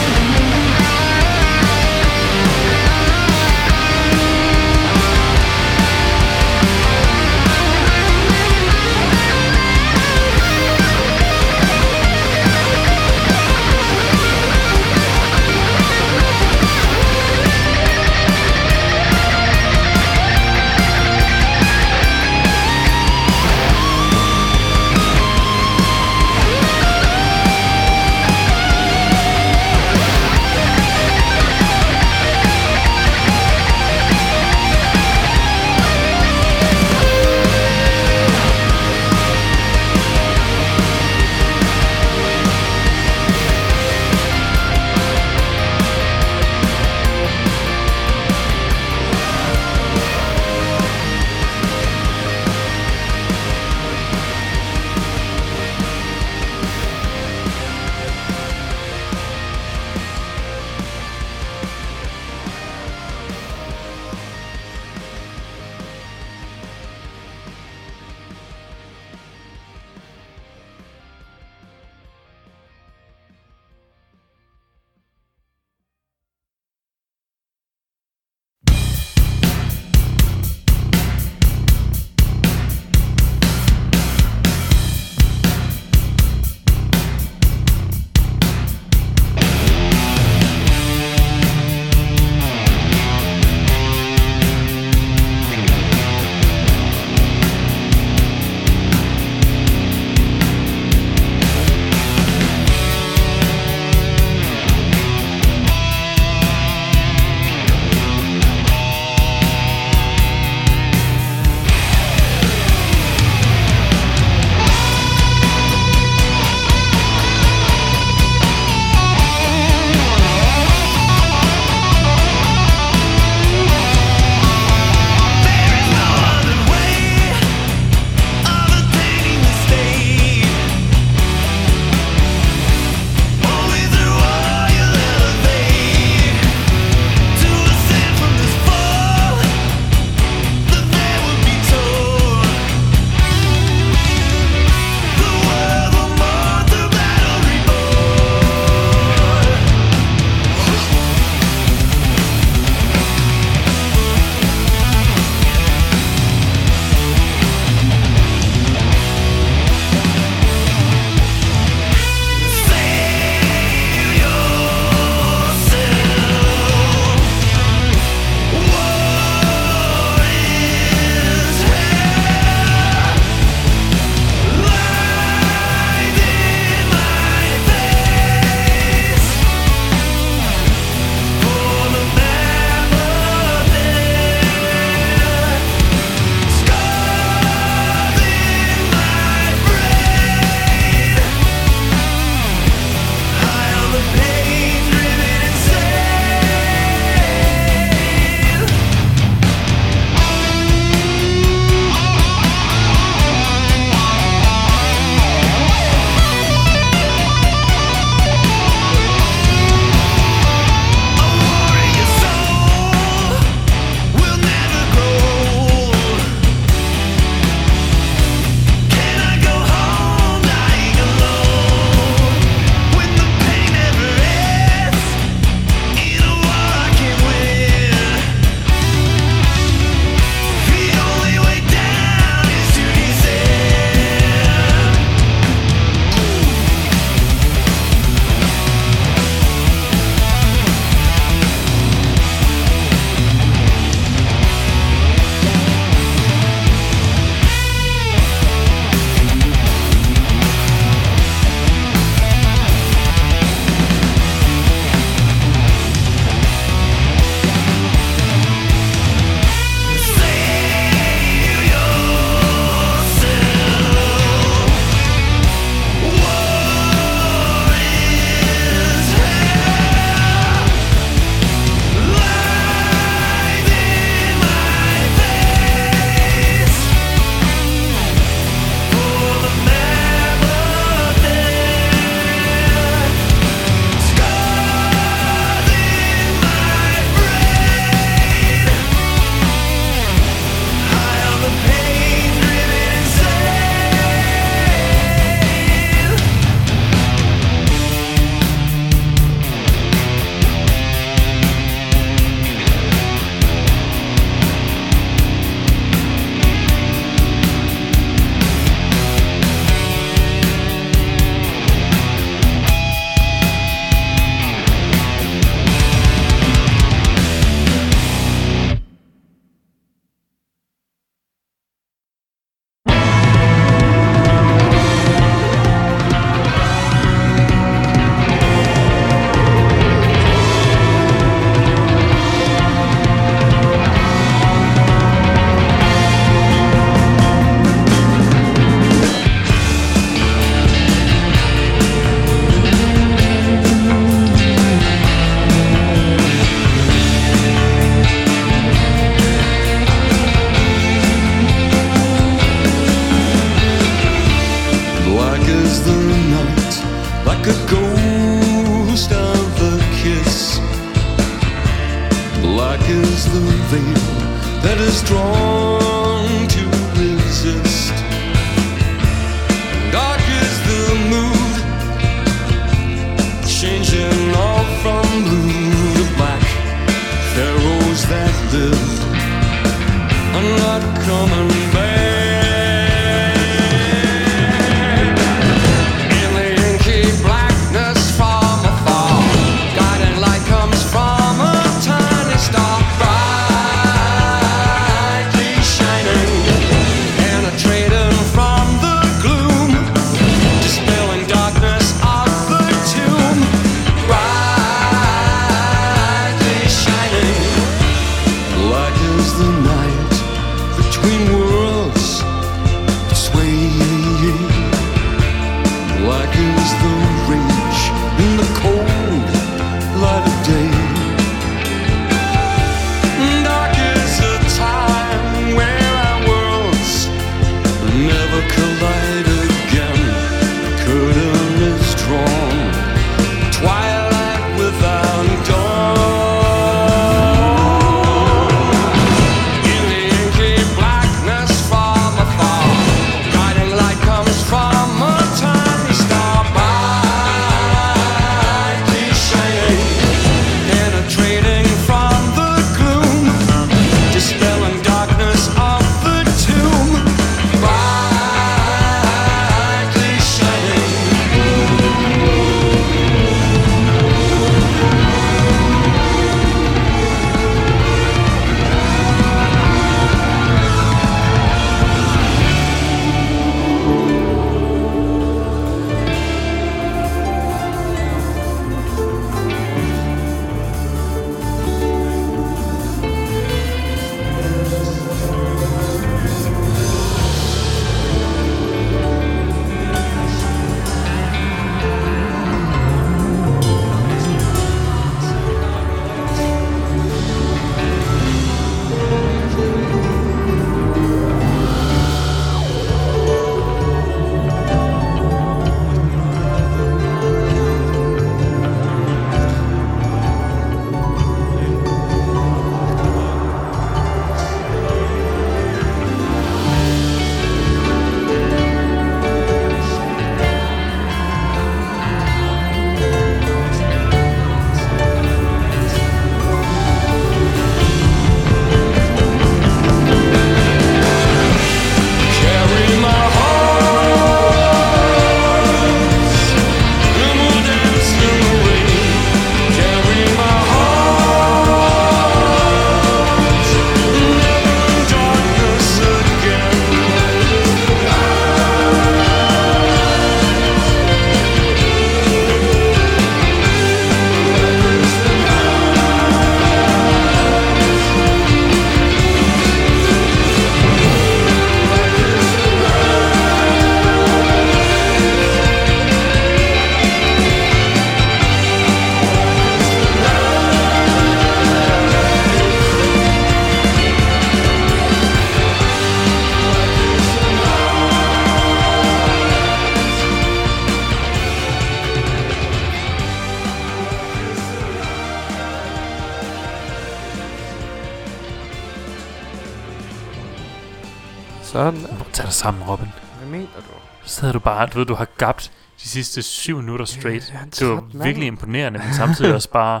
sammen, Robin. Hvad mener du? Så havde du bare, du ved, du har gabt de sidste syv minutter straight. Er en Det var mand. virkelig imponerende, men samtidig også bare...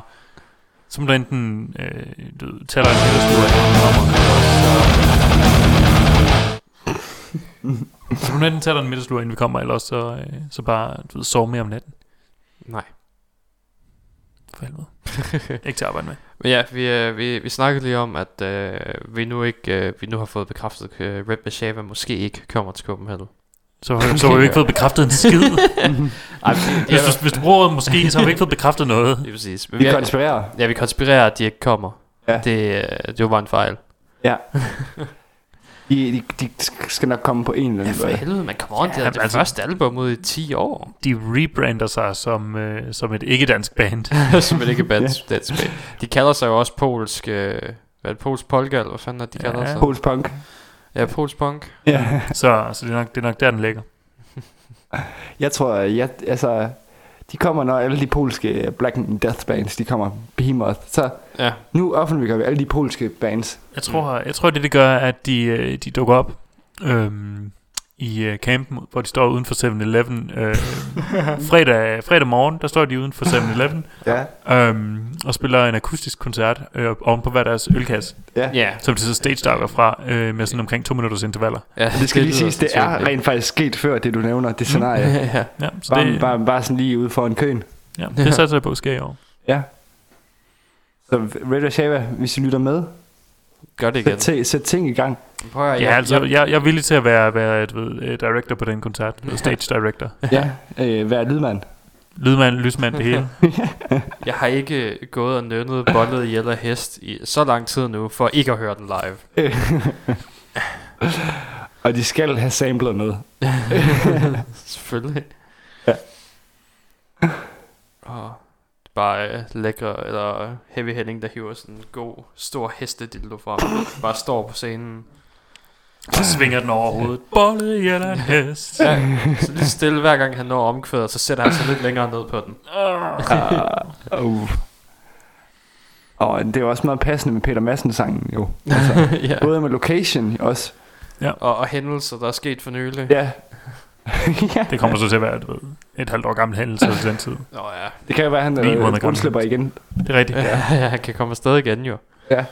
Så må du enten øh, du ved, tage dig en kommer, eller også så... så du enten tage dig en middagslur, inden vi kommer, eller også så, øh, så bare du ved, sove mere om natten. Nej. For helvede. Ikke til at arbejde med. Men ja, vi, øh, vi, vi snakkede lige om, at øh, vi nu ikke øh, vi nu har fået bekræftet, at øh, Red Machava måske ikke kommer til Copenhagen. Så, så har vi ikke fået bekræftet en skid. Ej, Hvis er du, hvis du bruger måske, så har vi ikke fået bekræftet noget. Lige præcis. Men Vi vi, er, konspirerer. ja, vi konspirerer, at de ikke kommer. Ja. Det, øh, det var bare en fejl. Ja. De, de, de skal nok komme på en eller Ja, anden for måde. helvede, man kommer on. Det er Ja, det altså- første album ud i 10 år. De rebrander sig som, øh, som et ikke-dansk band. Som det ikke er bad, ja. De kalder sig jo også polsk... Øh, hvad er det, polsk polka, eller hvad fanden er de Ja. kalder sig? Pols punk. Ja, polsk punk. Ja. Så, så det, er nok, det er nok der, den ligger. Jeg tror, jeg, altså, de kommer, når alle de polske Black Death bands, de kommer. Behemoth. Så Ja. nu offentliggør vi alle de polske bands. Jeg tror, jeg tror det det gør, at de, øh, de dukker op øhm, i øh, campen, hvor de står uden for 7-Eleven. Øh, fredag, fredag morgen, der står de uden for 7-Eleven Ja. øhm, og spiller en akustisk koncert øh, oven på hver deres ølkasse, Ja. Ja. som de så stage diver fra øh, med sådan omkring to minutters intervaller. ja Det skal lige lyder siges, det er rent faktisk sket før, det du nævner, det scenarie. ja. Ja, så Bare, det, bare, bare sådan lige ude foran køen. ja, det satser jeg på sker i år. Ja. Så Red og Shava, hvis I lytter med, Gør det igen. sæt, sæt ting i gang. Prøv at, Ja, altså, jeg, jeg er villig til at være, være et, ved, et director på den koncert. Stage director. Ja, øh, vær lydmand. Lydmand, lysmand, det hele. jeg har ikke gået og nynnet bollet i eller hest i så lang tid nu, for ikke at høre den live. Og de skal have samlet med. Selvfølgelig. Ja. Og bare øh, lækre, eller Heavy Henning, der hiver sådan en god, stor hestedildo frem. bare står på scenen. Så svinger den over hovedet. Bolle i eller en hest. Ja, så lige stille, hver gang han når omkvædet, så sætter han sig lidt længere ned på den. Uh, uh. Og det er også meget passende med Peter Madsen-sangen jo. ja. Både med location også. og, og hændelser, der er sket for nylig. Ja. ja. Det kommer så til at være du ved, et halvt år gammel hændelse til den tid. Nå ja. Det kan jo være, at han øh, gammel. undslipper igen. Det er rigtigt. Ja, ja, han kan komme afsted igen jo. Ja.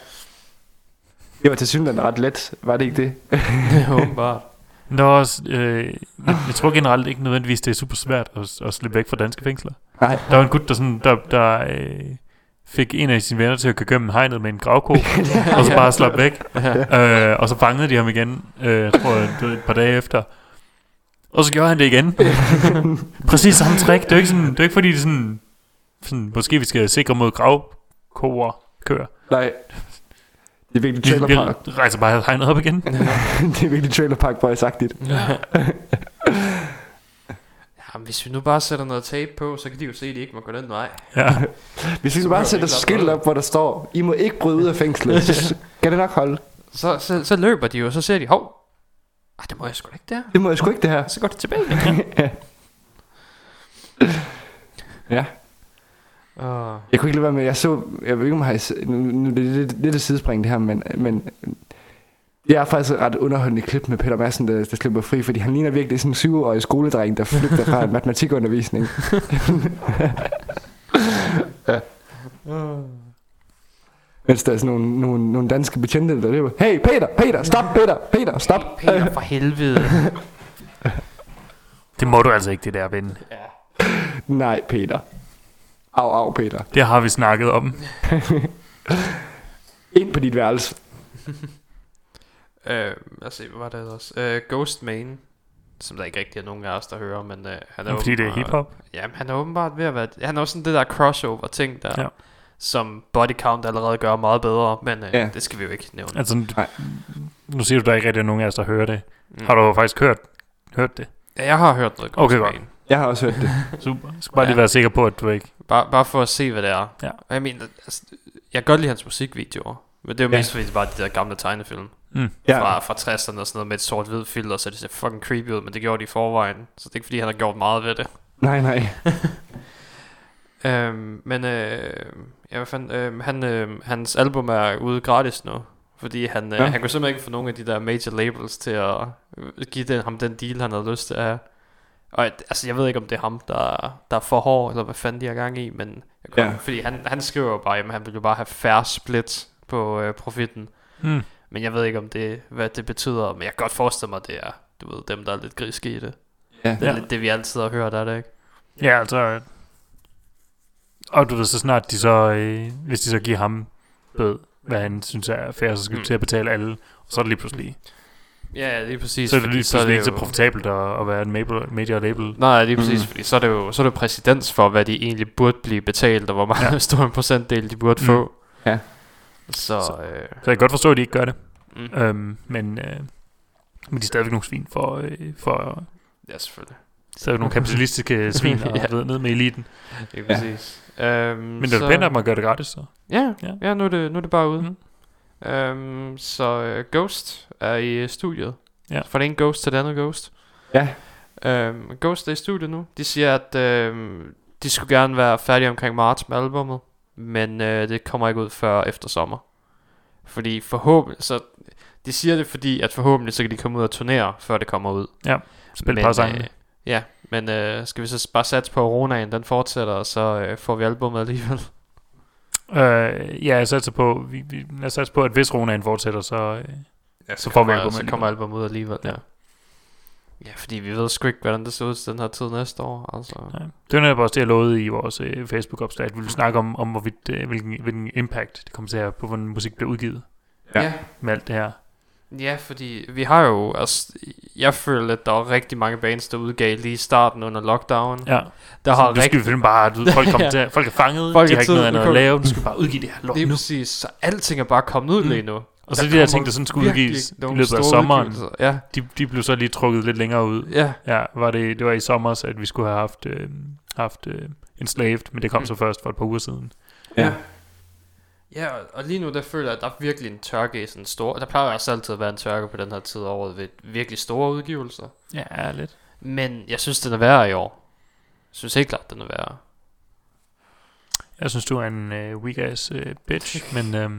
Det var til synligheden ret let, var det ikke det? Åbenbart. Men der var også, øh, jeg, jeg tror generelt ikke nødvendigvis, det er super svært at, at slippe væk fra danske fængsler. Nej. Der var en gut, der, sådan, der, der øh, fik en af sine venner til at køre gennem hegnet med en gravko, og så bare slappe væk. øh, og så fangede de ham igen, øh, jeg tror et par dage efter. Og så gjorde han det igen. Præcis samme trick. Det er jo ikke, sådan, det er ikke fordi, det er sådan, sådan, måske vi skal sikre mod gravkoer kører. Nej. Det er virkelig Vi, Trailer vi Park. rejser bare hegnet op igen. det er virkelig Trailer Park Boys-agtigt. Jamen, hvis vi nu bare sætter noget tape på, så kan de jo se, at de ikke må gå den vej. Ja. Hvis vi Så bare sætter vi skilt op, hvor der står, I må ikke bryde ud af fængslet, så skal det nok holde. Så, så, så løber de jo, og så ser de, hov, ej, det må jeg sgu da ikke der. Det må jeg sgu ikke, det her. Så går de tilbage igen. Ja. Uh, Jeg kunne ikke lade være med, jeg så, jeg ved ikke om jeg har, nu, nu det er lidt, lidt et sidespring det her, men, men det er faktisk et ret underholdende klip med Peter Madsen, der, der slipper fri, fordi han ligner virkelig sådan en syvårig skoledreng, der flygter fra en matematikundervisning. ja. Mens der er sådan nogle, nogle, nogle danske betjente, der løber, hey Peter, Peter, stop Peter, Peter, stop. Peter for helvede. Det må du altså ikke, det der ven. Nej, Peter. Au, au, Peter. Det har vi snakket om. Ind på dit værelse. uh, lad os se, hvad var det ellers? Uh, Ghost Main, som der ikke rigtig er nogen af os, der hører, men uh, han er Fordi det er åbenbart- hiphop. Jamen, han er åbenbart ved at være... Han er også sådan det der crossover-ting der, Ja. Som Body Count allerede gør meget bedre, men uh, Ja. det skal vi jo ikke nævne. Altså, Nej. nu siger du, der ikke rigtig er nogen af os, der hører det. Mm. Har du faktisk hørt, hørt det? Ja, jeg har hørt noget Okay, godt. Jeg har også hørt det. Super. Jeg skal bare lige Ja. være sikker på, at du ikke... Bare, bare for at se, hvad det er. Ja. Jeg mener, altså, jeg kan godt lide hans musikvideoer. Men det er jo Ja. mest fordi, det var de der gamle tegnefilm. Mm. Ja. Fra, fra 60'erne og sådan noget med et sort-hvid filter, så det ser fucking creepy ud, men det gjorde de i forvejen. Så det er ikke fordi, han har gjort meget ved det. Nej, nej. Øhm, men øh, ja, hvad fanden, øh, han, øh, hans album er ude gratis nu. Fordi han, øh, Ja. ja. han kunne simpelthen ikke få nogen af de der major labels til at øh, give den, ham den deal, han havde lyst til at have. Og altså, jeg ved ikke, om det er ham, der, der er for hård, eller hvad fanden de har gang i, men jeg kom, Ja. fordi han, han skriver jo bare, at han vil jo bare have færre split på øh, profitten. Mm. Men jeg ved ikke, om det, hvad det betyder, men jeg kan godt forestille mig, at det er, du ved, dem, der er lidt griske i det. Ja. Det er ja. lidt det, vi altid har hørt, er det ikke? Ja, altså... Og du ved, så snart de så... Øh, hvis de så giver ham ved, hvad han synes er fair, så skal mm. Mm. til at betale alle. Og så er det lige pludselig... Ja, lige præcis. Så er det lige pludselig ikke så profitabelt at, at være en major, major label. Nej, lige præcis, Mm. mm. fordi så er, det jo, så er det jo præcedens for, hvad de egentlig burde blive betalt, og hvor meget Ja. stor en procentdel de burde Mm. mm. få. Ja. Så, Så- så øh, Så jeg kan godt forstå, at de ikke gør det. mm. Øhm, men, øh, men de er stadigvæk nogle svin for, øh, for ja, selvfølgelig. stadigvæk nogle kapitalistiske svin og Ja. ned med eliten. Lige Ja. præcis. Øhm, Men det er pænt, at man gør det gratis, så. Ja, Ja. ja. ja nu, er det, nu er det bare ude. Mm. Øhm, så øh, Ghost er i øh, studiet. Ja. Fra det ene Ghost til det andet Ghost. Ja. Øhm, Ghost er i studiet nu. De siger, at øhm, de skulle gerne være færdige omkring marts med albummet, men øh, det kommer ikke ud før efter sommer. Fordi forhåbentlig, så de siger det fordi, at forhåbentlig så kan de komme ud og turnere, før det kommer ud. Spil men, par sange. øh, Ja, men øh, skal vi så bare satse på, at Ronaen den fortsætter, og så øh, får vi albummet alligevel. Øh, ja, jeg satser på, vi, vi, jeg satser på, at hvis Ronaen fortsætter, så, øh, Ja, så får vi albumet så kommer albumet ud alligevel, ja. Ja. Ja, fordi vi ved sgu ikke, hvordan det ser ud til den her tid næste år, altså. ja. det var netop også det, jeg lovede i vores øh, Facebook-opslag, at vi ville snakke om, om hvorvidt, øh, hvilken, hvilken impact det kommer til at have på, hvordan musik bliver udgivet Ja. ja. med alt det her. Ja, fordi vi har jo, altså, jeg føler, at der var rigtig mange bands, der udgav lige i starten under lockdown. Ja, Der har du skal rigtig, finde bare, du, folk, Ja. til, folk er fanget, Folk de er har ikke noget andet nu at lave, du skal bare udgive det her lort lige nu. præcis, så alting er bare kommet ud Mm. lige nu. Og så Der de der ting, der sådan skulle udgives i løbet af sommeren. Ja, de, de blev så lige trukket lidt længere ud. ja, Ja, var det, det var i sommer, at vi skulle have haft, øh, haft øh, Enslaved, men det kom Mm. så først for et par uger siden. Ja. Ja, og- lige nu der føler jeg, at der er virkelig en tørke i sådan en stor... Der plejer også altid at være en tørke på den her tid af året ved virkelig store udgivelser. Ja, lidt. Men jeg synes, den er værre i år. Jeg synes helt klart, den er værre. Jeg synes, du er en øh, weak ass øh, bitch, men øh,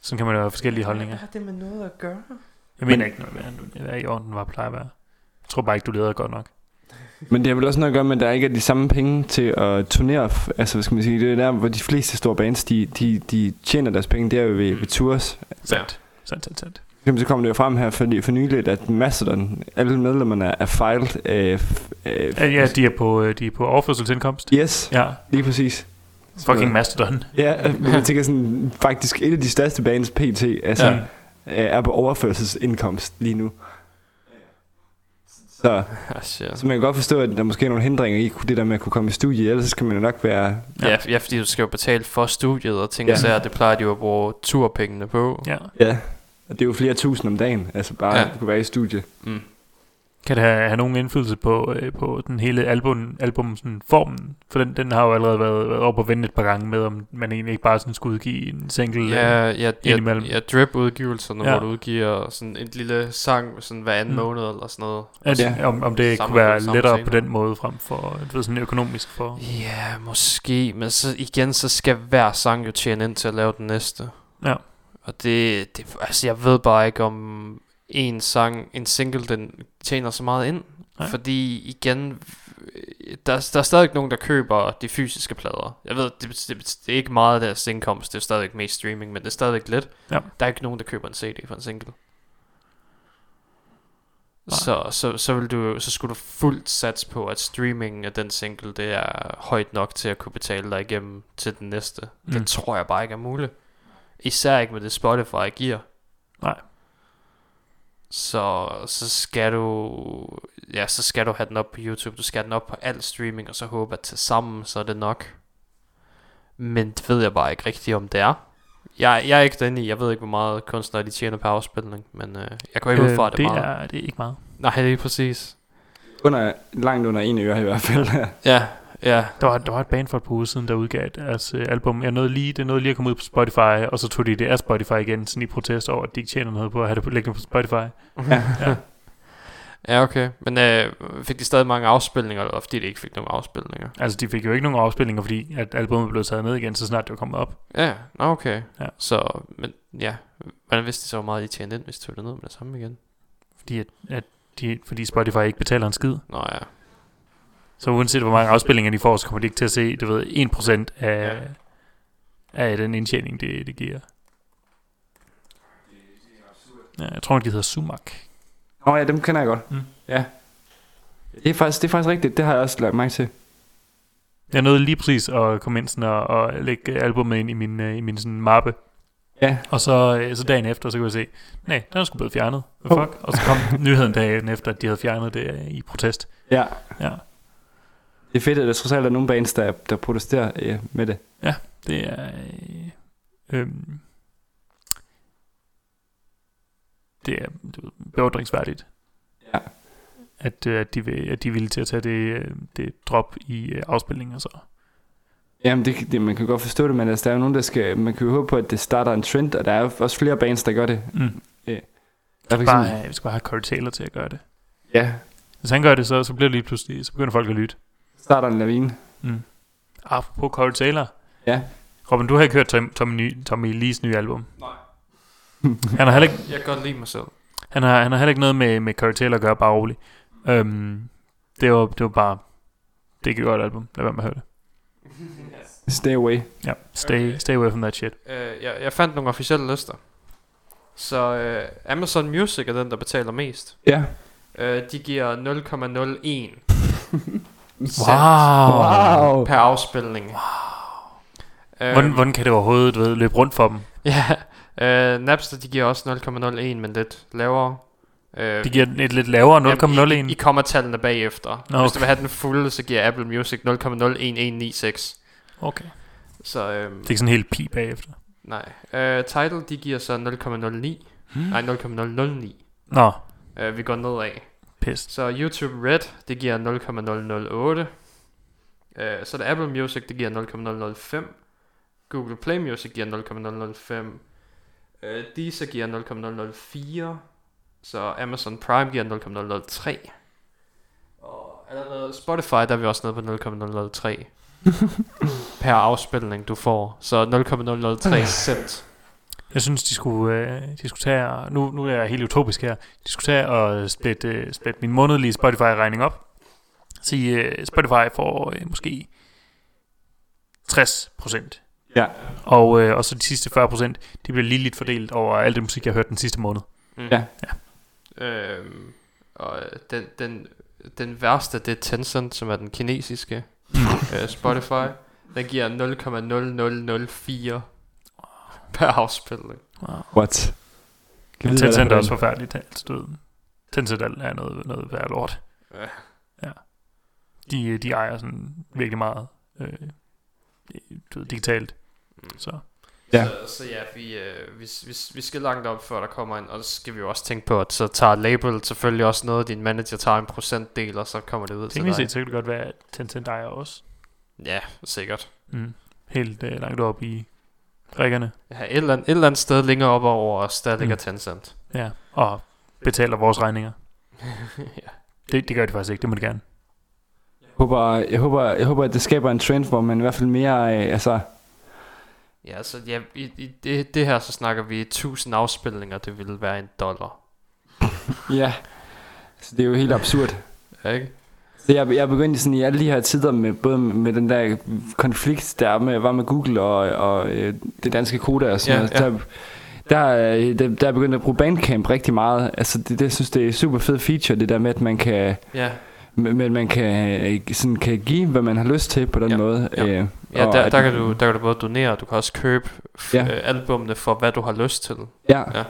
sådan kan man jo have forskellige holdninger. har det med noget at gøre? Jeg mener ikke noget værre, end du er i orden, var plejer at være. Jeg tror bare ikke, du leder godt nok. Men det har vel også noget at gøre med, at der ikke er de samme penge til at turnere. Altså, hvad skal man sige, det er der, hvor de fleste store bands, de, de, de tjener deres penge, det er jo ved, ved tours. Sandt. Sandt, sandt, sandt. Jamen, så kom det jo frem her for, for nyligt, at Mastodon, alle medlemmerne er filed. Øh, øh, Ja, de er på, øh, de er på overførselsindkomst. Yes, Ja, lige præcis. fucking Mastodon. Ja, men jeg tænker sådan, faktisk et af de største bands PT, altså, Ja. ja. er på overførselsindkomst lige nu. Så, shit. så man kan godt forstå, at der måske er nogle hindringer i det der med at kunne komme i studie, ellers skal man jo nok være... Ja, ja, fordi du skal jo betale for studiet og ting Ja. og sager. Det plejer de jo at bruge turpengene på. Ja. Ja, og det er jo flere tusind om dagen, altså bare Ja. at kunne være i studie. Mm. Kan det have, have nogen indflydelse på, øh, på den hele album, album sådan, formen? For den, den har jo allerede været, været over på vende et par gange med, om man egentlig ikke bare sådan skulle udgive en single. øh, Ja, ja, ja, indimellem. ja drip-udgivelserne, Ja. ja. hvor du udgiver sådan en lille sang sådan hver anden Mm. måned eller sådan noget. At, Ja. om, om det kunne være lettere scener. på den måde frem for du ved, sådan økonomisk for... Ja, måske, men så igen, så skal hver sang jo tjene ind til at lave den næste. Ja. Og det, det altså jeg ved bare ikke om en sang, en single, den tjener så meget ind. Nej. Fordi igen, der, der er stadig nogen, der køber de fysiske plader. Jeg ved, det, det, det er ikke meget af deres indkomst, det er stadig mest streaming, men det er stadig lidt. Ja. Der er ikke nogen, der køber en CD for en single. Nej. Så, så, så, vil du, så skulle du fuldt sats på, at streamingen af den single, det er højt nok til at kunne betale dig igennem til den næste. Mm. Det tror jeg bare ikke er muligt. Især ikke med det Spotify giver. Nej. Så, så skal du ja, så skal du have den op på YouTube. Du skal have den op på al streaming, og så håbe, at til sammen, så er det nok. Men det ved jeg bare ikke rigtigt, om det er. Jeg, jeg er ikke den i. Jeg ved ikke, hvor meget kunstnere de tjener per afspilning, men øh, jeg går ikke ud fra, at det, det er meget. er, det er ikke meget. Nej, det er præcis. Under, langt under en øre i hvert fald. Ja, ja. Der var, der var et band for et par uger siden, der udgav deres øh, album. Jeg nåede lige, det nåede lige at komme ud på Spotify, og så tog de det af Spotify igen, sådan i protest over, at de ikke tjener noget på at have det på- liggende på Spotify. ja. Ja. Ja, okay. Men øh, fik de stadig mange afspilninger, eller fordi de ikke fik nogen afspilninger? Altså, de fik jo ikke nogen afspilninger, fordi at albumet blev taget ned igen, så snart det var kommet op. Ja, nå, okay. Ja. Så, men ja, hvordan vidste de så, hvor meget de tjente ind, hvis de tog det ned med det samme igen? Fordi, at, at de, fordi Spotify ikke betaler en skid. Nå ja. Så uanset hvor mange afspilninger de får, så kommer de ikke til at se, du ved, 1% af, ja. af den indtjening, det, det giver. Ja, jeg tror, de hedder Sumac. Åh oh, ja, dem kender jeg godt. Mm. Ja. Det er, faktisk, det er faktisk rigtigt, det har jeg også lagt mærke til. Jeg nåede lige præcis at komme ind sådan og, og lægge albumet ind i min, øh, i min sådan mappe. Ja. Og så, øh, så dagen efter, så kunne jeg se, nej, den er sgu blevet fjernet. Hvad Oh. fuck? Og så kom nyheden dagen efter, at de havde fjernet det øh, i protest. Ja. Ja, Det er fedt, at der trods alt er nogle bands, der, der protesterer øh, med det. det er... Øh, øhm, det er beundringsværdigt. Ja. At, øh, at, de vil, at de er villige til at tage det, øh, det drop i øh, afspilninger så. Jamen, det, det, man kan godt forstå det, men altså, der er jo nogen, der skal... Man kan jo håbe på, at det starter en trend, og der er også flere bands, der gør det. Mm. Der er for Bare, øh, vi skal bare have Corey Taylor til at gøre det. ja, Hvis han gør det, så, så bliver det lige pludselig, så begynder folk at lytte. Starter en lavine. Apropos Corey Taylor. Ja. Robin, du har ikke hørt Tom, Tommy, ny, Tommy Lees nye album. Nej. han, har heller ikke, Jeg kan godt lide mig selv. han, har, han har heller ikke noget med, med Corey Taylor at gøre, bare roligt. Um, det, var, det var bare... Det er ikke et godt album. Lad være med at høre det. Stay away. Ja, stay, stay away from that shit. Øh, jeg, jeg fandt nogle officielle lister. Så øh, Amazon Music er den, der betaler mest. Ja. Øh, de giver 0,01 Wow. Wow. per afspilning. Wow. Øh, Hvordan, hvordan kan det overhovedet ved, løbe rundt for dem? Ja, øh, Napster de giver også 0,01, men lidt lavere. Øh, De giver et lidt lavere Jamen, I, I 0,01. kommer tallene bagefter. Nå, Hvis du okay. vil have den fulde, så giver Apple Music 0,01196. Okay. Så øhm, Det er ikke sådan helt pi bagefter. nej. Øh, Tidal, de giver så 0,09. Hmm? Nej, 0,009. Nå, Øh, vi går nedad. Pist. Så YouTube Red, det giver 0,008. Øh, så er det Apple Music, det giver 0,005. Google Play Music giver 0,005. Øh, Deezer giver 0,004. Så Amazon Prime giver 0,003. Og allerede Spotify, der er vi også nede på 0,003. per afspilning, du får. Så 0,003 cent. Jeg synes, de skulle, øh, de skulle tage, nu, nu er jeg helt utopisk her, de skulle tage og splitte, øh, splitte min månedlige Spotify-regning op. Sige, øh, Spotify får øh, måske 60 procent. Ja. Og, øh, og så de sidste 40 procent, de bliver lige lidt fordelt over alt det musik, jeg har hørt den sidste måned. Mm. Ja. Øhm, og den, den, den værste, det er Tencent, som er den kinesiske øh, Spotify. Den giver 0,0004 per afspilning. Wow. What? Kan Men Tencent er også forfærdeligt. Altså, du ved, Tencent er noget, noget værd lort. Ja. De, de ejer sådan virkelig meget øh, du ved, digitalt. Så Ja. Så, så ja, vi, øh, vi, vi, vi skal langt op, før der kommer en, og så skal vi jo også tænke på, at så tager label selvfølgelig også noget, din manager tager en procentdel, og så kommer det ud til dig. set, så kan det godt være, at Tencent ejer også. Ja, sikkert. Mm. Helt øh, langt op i rækkerne. Ja, et, eller andet, et eller andet sted længere op over os, der ligger Mm. Tencent. Ja, og betaler vores regninger. ja. Det, det gør de faktisk ikke, det må de gerne. Jeg håber, jeg, håber, jeg håber, at det skaber en trend, hvor man i hvert fald mere... Øh, altså, Ja, så ja, i, i det, det her, så snakker vi 1000 afspilninger, det ville være en dollar. ja. Så det er jo helt absurd. Ja, ikke? Jeg, jeg begyndt i sådan i alle de her tider med både med den der konflikt der med, var med Google og, og øh, det danske koda og sådan Ja, noget. Der, der, øh, der, der er begyndt at bruge Bandcamp rigtig meget. Altså det, det synes det er super fed feature det der med at man kan Ja, at man kan øh, sådan kan give hvad man har lyst til på den Ja, måde. ja. Øh, ja der, der, kan du, der kan du både donere, du kan også købe Ja. albumene for, hvad du har lyst til. Ja. Ja.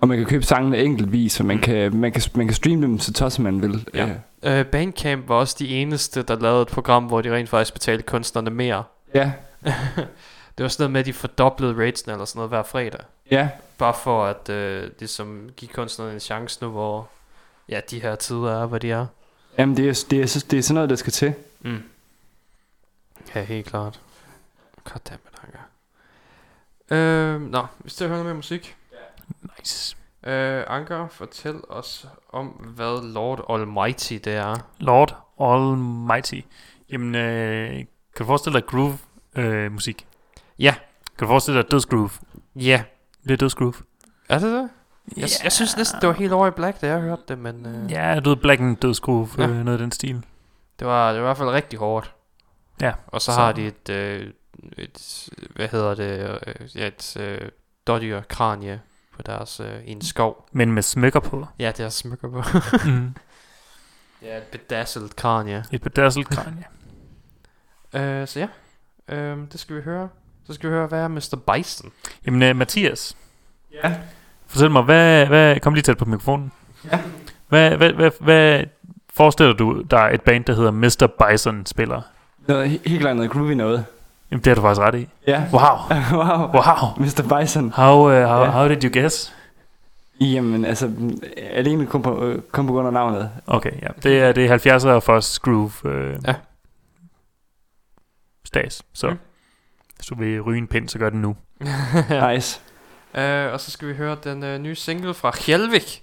Og man kan købe sangene enkeltvis, og man, kan, man, kan, man kan streame dem så tosset man vil. Ja. Øh, Bandcamp var også de eneste, der lavede et program, hvor de rent faktisk betalte kunstnerne mere. ja. det var sådan noget med, at de fordoblede ratesen eller sådan noget hver fredag. ja. Bare for at øh, ligesom give kunstnerne en chance nu, hvor ja, de her tider er, hvad de er. Jamen det er, det, er, det er sådan noget, der skal til. Mm. Ja, helt klart. Goddammit, Anker. Øh, nå, hvis det hører noget mere musik. Nice. Øh, Anker, fortæl os om, hvad Lord Almighty det er. Lord Almighty. Jamen, øh, kan du forestille dig groove øh, musik? Ja. Kan du forestille dig dødsgroove? Ja. Det er dødsgroove. Er det det? Jeg, jeg synes næsten, det var helt over i black, da jeg hørte det, men øh, Ja, du ved, Black and dødsgroove, Ja. øh, noget af den stil. det, var, det var i hvert fald rigtig hårdt. Ja, Og så, så- har de et, øh, et, hvad hedder det, øh, ja, et øh, dårdyr kranie på deres, øh, i en skov. Men med smykker på. Ja, det er smykker på. mm. ja, et bedazzled kranie. Et bedazzled kranje. Øh, så ja, øh, det skal vi høre. Så skal vi høre, hvad er Mr. Bison? Jamen, øh, Mathias. Ja. Fortæl mig, hvad, hvad, kom lige tæt på mikrofonen. Ja. Hvad, hvad, hvad, hvad forestiller du dig et band, der hedder Mr. Bison spiller? Noget, he- helt klart noget groovy noget. Jamen, det har du faktisk ret i. Ja. Wow. wow. Wow. Mr. Bison. How, uh, how, Ja. how did you guess? Jamen, altså, alene kom på, øh, kom på grund af navnet. Okay, ja. Det er, det er 70'er for groove øh, Ja. stas. Så Mm. hvis du vil ryge en pind, så gør det nu. Nice. Øh, og så skal vi høre den øh, nye single fra Hjelvik.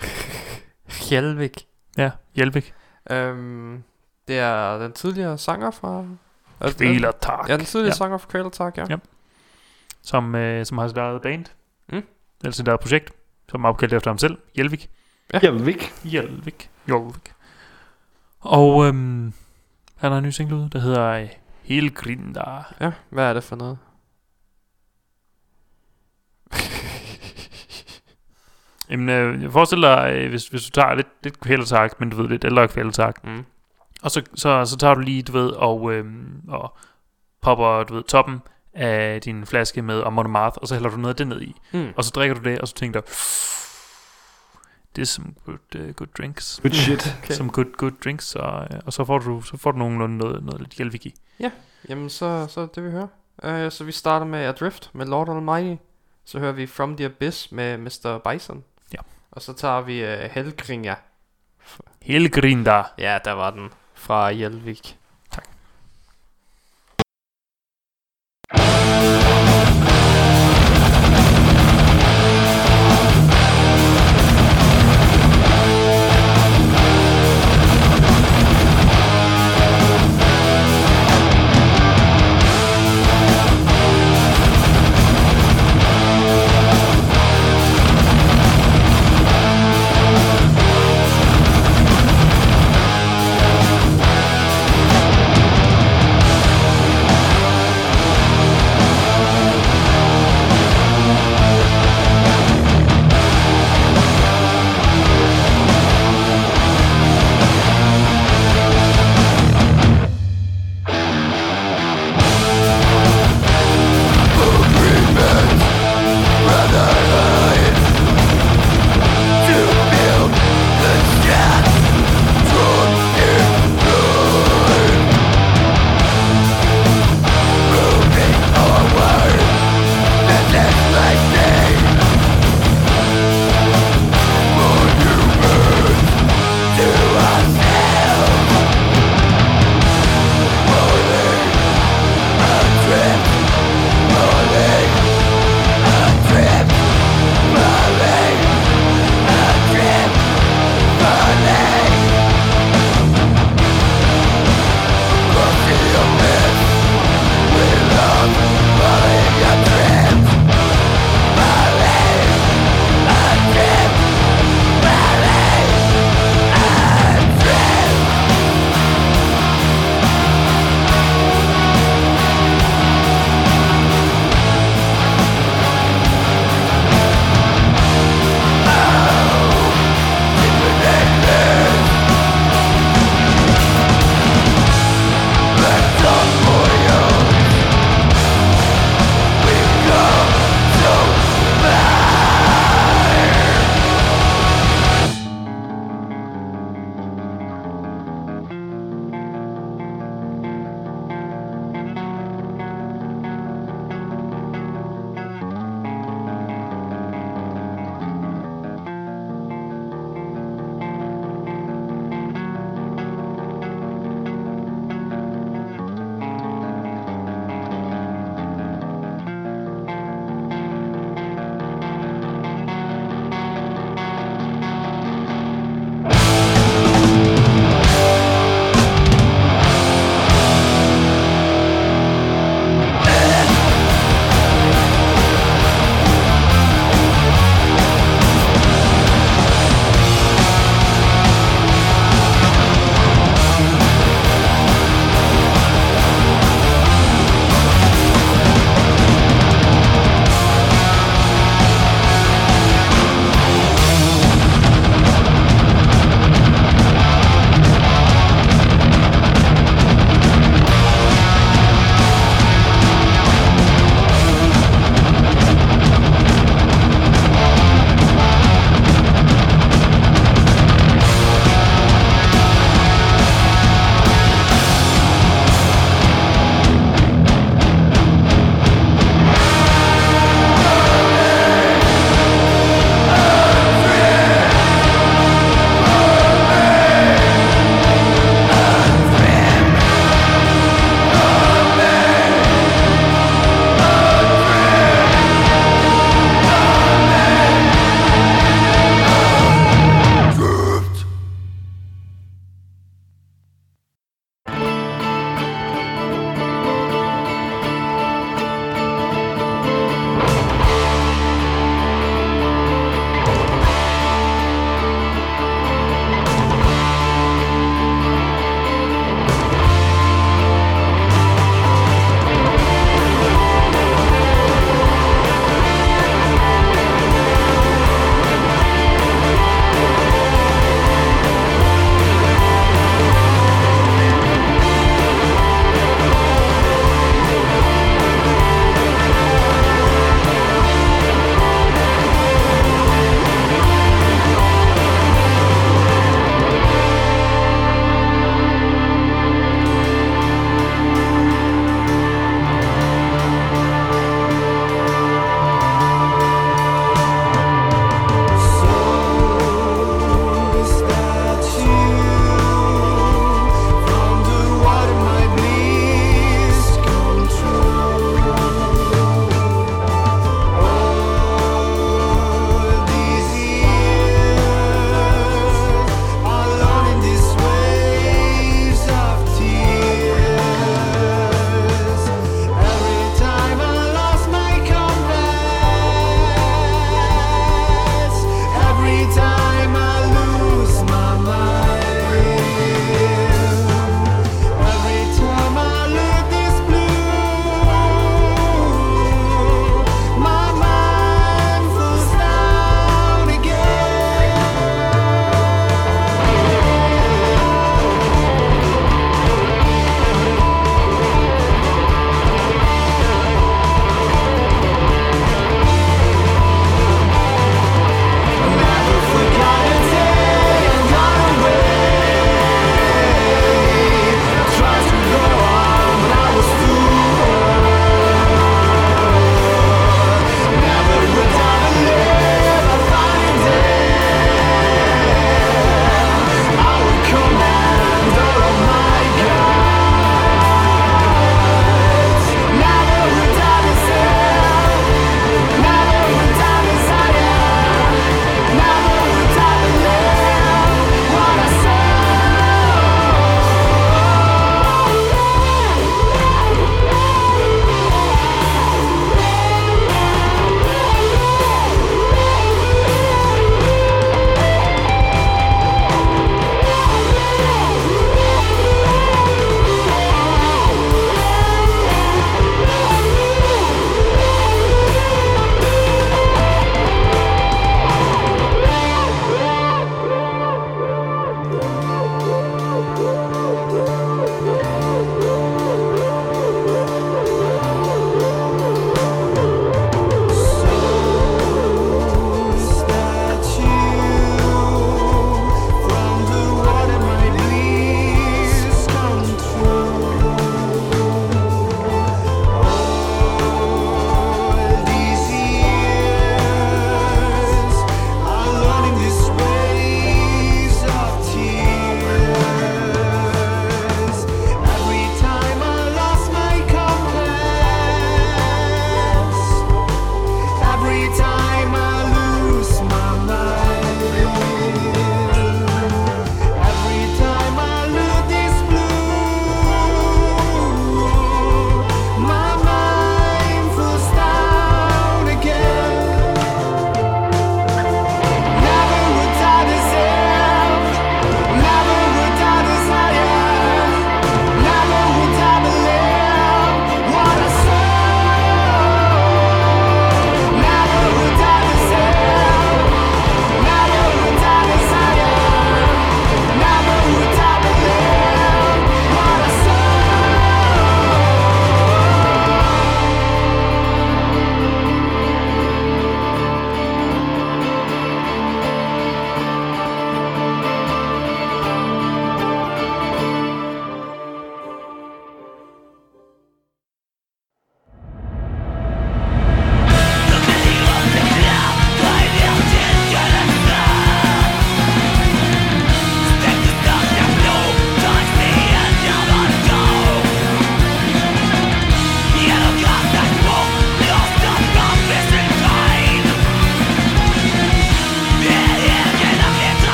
Hjelvik. Ja, Hjelvik. Øhm, det er den tidligere sanger fra... Altså, Kvælertak. Ja, den tidligere Ja. ja. sanger fra Kvælertak, ja. Ja. Som, øh, som har sit eget band. Mm. Eller sit eget projekt. Som er opkaldt efter ham selv. Hjelvik. Hjelvik. Hjelvik. Hjelvik. Og øhm, han har en ny single ud, der hedder øh, Helgrinda. ja. Hvad er det for noget? Jamen, øh, jeg forestiller dig, øh, hvis, hvis du tager lidt, lidt kvælertak, men du ved, lidt ældre kvælertak, Mm. Og så, så, så tager du lige, du ved, og, øhm, og popper, du ved, toppen af din flaske med Amon Amarth, og så hælder du noget af det ned i. Mm. Og så drikker du det, og så tænker du, det er some good, uh, good drinks. Good shit. Okay. Some good, good drinks, og, øh, og så får du, så får du nogenlunde noget, noget lidt hjælpig i. Jamen, så, så er det, vi hører. Uh, så vi starter med Adrift med Lord Almighty. Så hører vi From the Abyss med Mr. Bison. Ja. Og så tager vi uh, Helgringa. Helgrinda. Ja, der var den. Fra Jelvik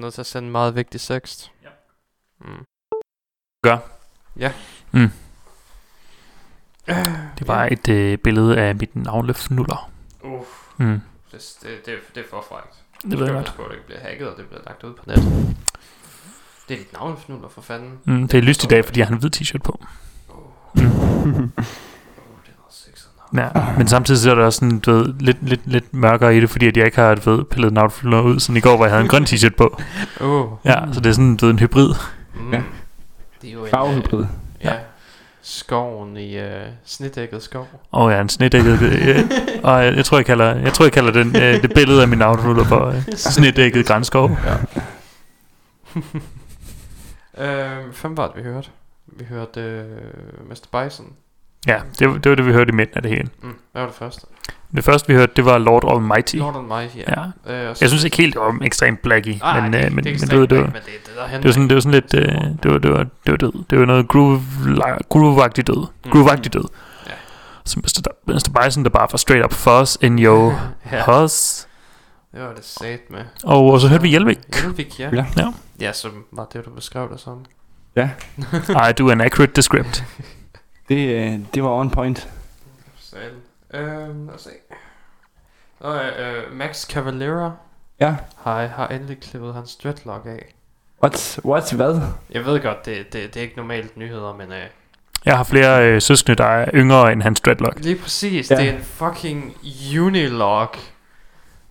er nødt til at sende en meget vigtig tekst. Ja. Mm. Gør. Ja. Mm. Det var et øh, billede af mit navlefnuller. Uh, Mm. det, det, det, det er for frækt. Det ved jeg godt. Det ikke bliver hacket, og det bliver lagt ud på nettet. Det er dit navnefnuller for fanden. Mm, det er lyst i dag, fordi jeg har en hvid t-shirt på. Oh, det er noget sexet navn. Ja, men samtidig så er der også sådan, du ved, lidt, lidt, lidt mørkere i det, fordi at jeg ikke har du ved, pillet navlefnuller ud, sådan i går, hvor jeg havde en grøn t-shirt på. Oh. Ja, så det er sådan du ved, en hybrid. Mm. Ja. Det er jo en, Farvehybrid. øh, Ja. Skoven i øh, snedækket skov. Og oh, ja, en snedækket. Øh, og jeg, jeg, tror, jeg kalder, jeg tror, jeg kalder den, øh, det billede af min navlefnuller for øh, snedækket grænskov. Øh, fem var det, vi hørte. Vi hørte øh, Mr. Bison. Ja, det, var- det var det, vi hørte i midten af det hele. Mm. Hvad var det første? Det første, vi hørte, det var Lord Almighty. Lord Almighty, ja. Ja. Øh, Jeg synes ikke helt, det var ekstremt blacky, Ah, men, det, øh, men, det, er men det, var, det, var, men det, det, det var sådan, det var sådan lidt, øh, det var, det var, det var, død. det var noget groove, groove-agtigt død. Mm. Groove-agtigt død. Ja. Så Mr. Mr. Bison, der bare var straight up fuzz in your ja, huzz. det var det sat med. Og, og så hørte vi Hjelvik. Hjelvik, ja. Ja. Ja. Ja, som var det, du beskrev det som. I do an accurate descript. Det, øh, det var on point. Øhm, lad os se. Og øh, Max Cavalera Ja. har, har endelig klippet hans dreadlock af. What? What? Hvad? Jeg ved godt, det, det, det er ikke normalt nyheder, men øh, Jeg har flere øh, søskende, der er yngre end hans dreadlock. lige præcis, Ja. det er en fucking unilock.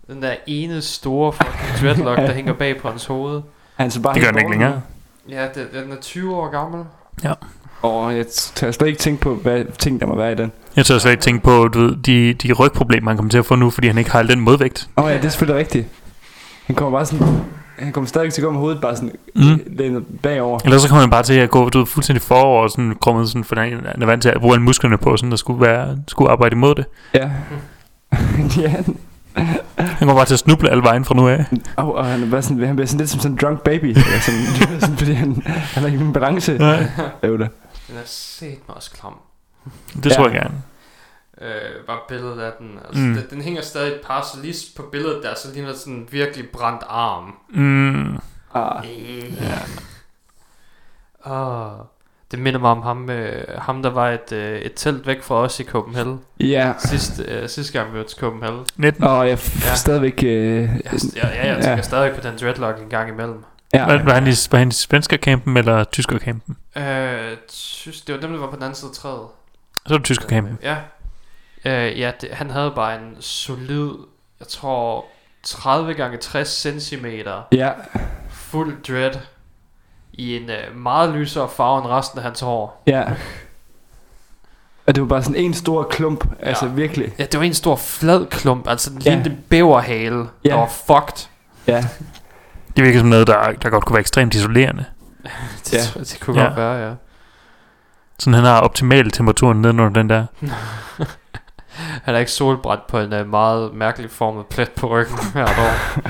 Den der ene store fucking dreadlock, der hænger bag på hans hoved. Han så bare Det gør helt den ikke længere. Ja, det, den er 20 år gammel. Og jeg tør slet ikke tænke på, hvad ting der må være i den. Jeg tør slet ikke tænke på du ved, de, de rygproblemer, han kommer til at få nu, fordi han ikke har al den modvægt. Åh oh, ja, det er selvfølgelig rigtigt. Han kommer bare sådan... Han kommer stadig til at gå med hovedet bare sådan Mm. lænet bagover. Eller så kommer han bare til at gå du ved, fuldstændig forover og sådan krummet sådan, for han er vant til at bruge alle musklerne på, sådan der skulle, være, skulle arbejde imod det. Ja. ja. Han kommer bare til at snuble alle vejen fra nu af. Og, og han, er bare sådan, han bliver sådan lidt som sådan en drunk baby. Sådan, sådan, fordi han, han har ikke en balance. Ja, Jo da. Den er set mig også klam. det tror Ja. jeg gerne. Øh, bare billedet af den. Altså, Mm. den, den hænger stadig et par, så lige på billedet der, så ligner sådan en virkelig brændt arm. Mm, Ah, Åh, det minder mig om ham, øh, ham der var et, øh, et telt væk fra os i Copenhagen. ja. Sidste, øh, sidste gang vi var til Copenhagen. 19. Og jeg er Ja. ja. stadigvæk... Øh, Jeg, ja, ja, jeg tænker Ja. stadig på den dreadlock en gang imellem. Ja. Var, var, han i, var han i svenskerkampen eller tyskerkampen? Øh, tys, det var dem, der var på den anden side af træet. Så er det tyskerkampen. Ja. Øh, ja, det, han havde bare en solid, jeg tror, 30 gange 60 cm Ja. fuld dread i en øh, meget lysere farve end resten af hans hår. Ja. Og det var bare sådan en stor klump. Altså Ja. virkelig. Ja, det var en stor flad klump, altså den Ja. lignede en bæverhale, Ja. der var fucked. Ja. Det virker som noget, der, der godt kunne være ekstremt isolerende. Det, Ja. ja. det kunne Ja. godt være, ja. Sådan han har optimal temperaturen nedenunder den der. Han er ikke solbrændt på en uh, meget mærkelig formet plet på ryggen hvert år.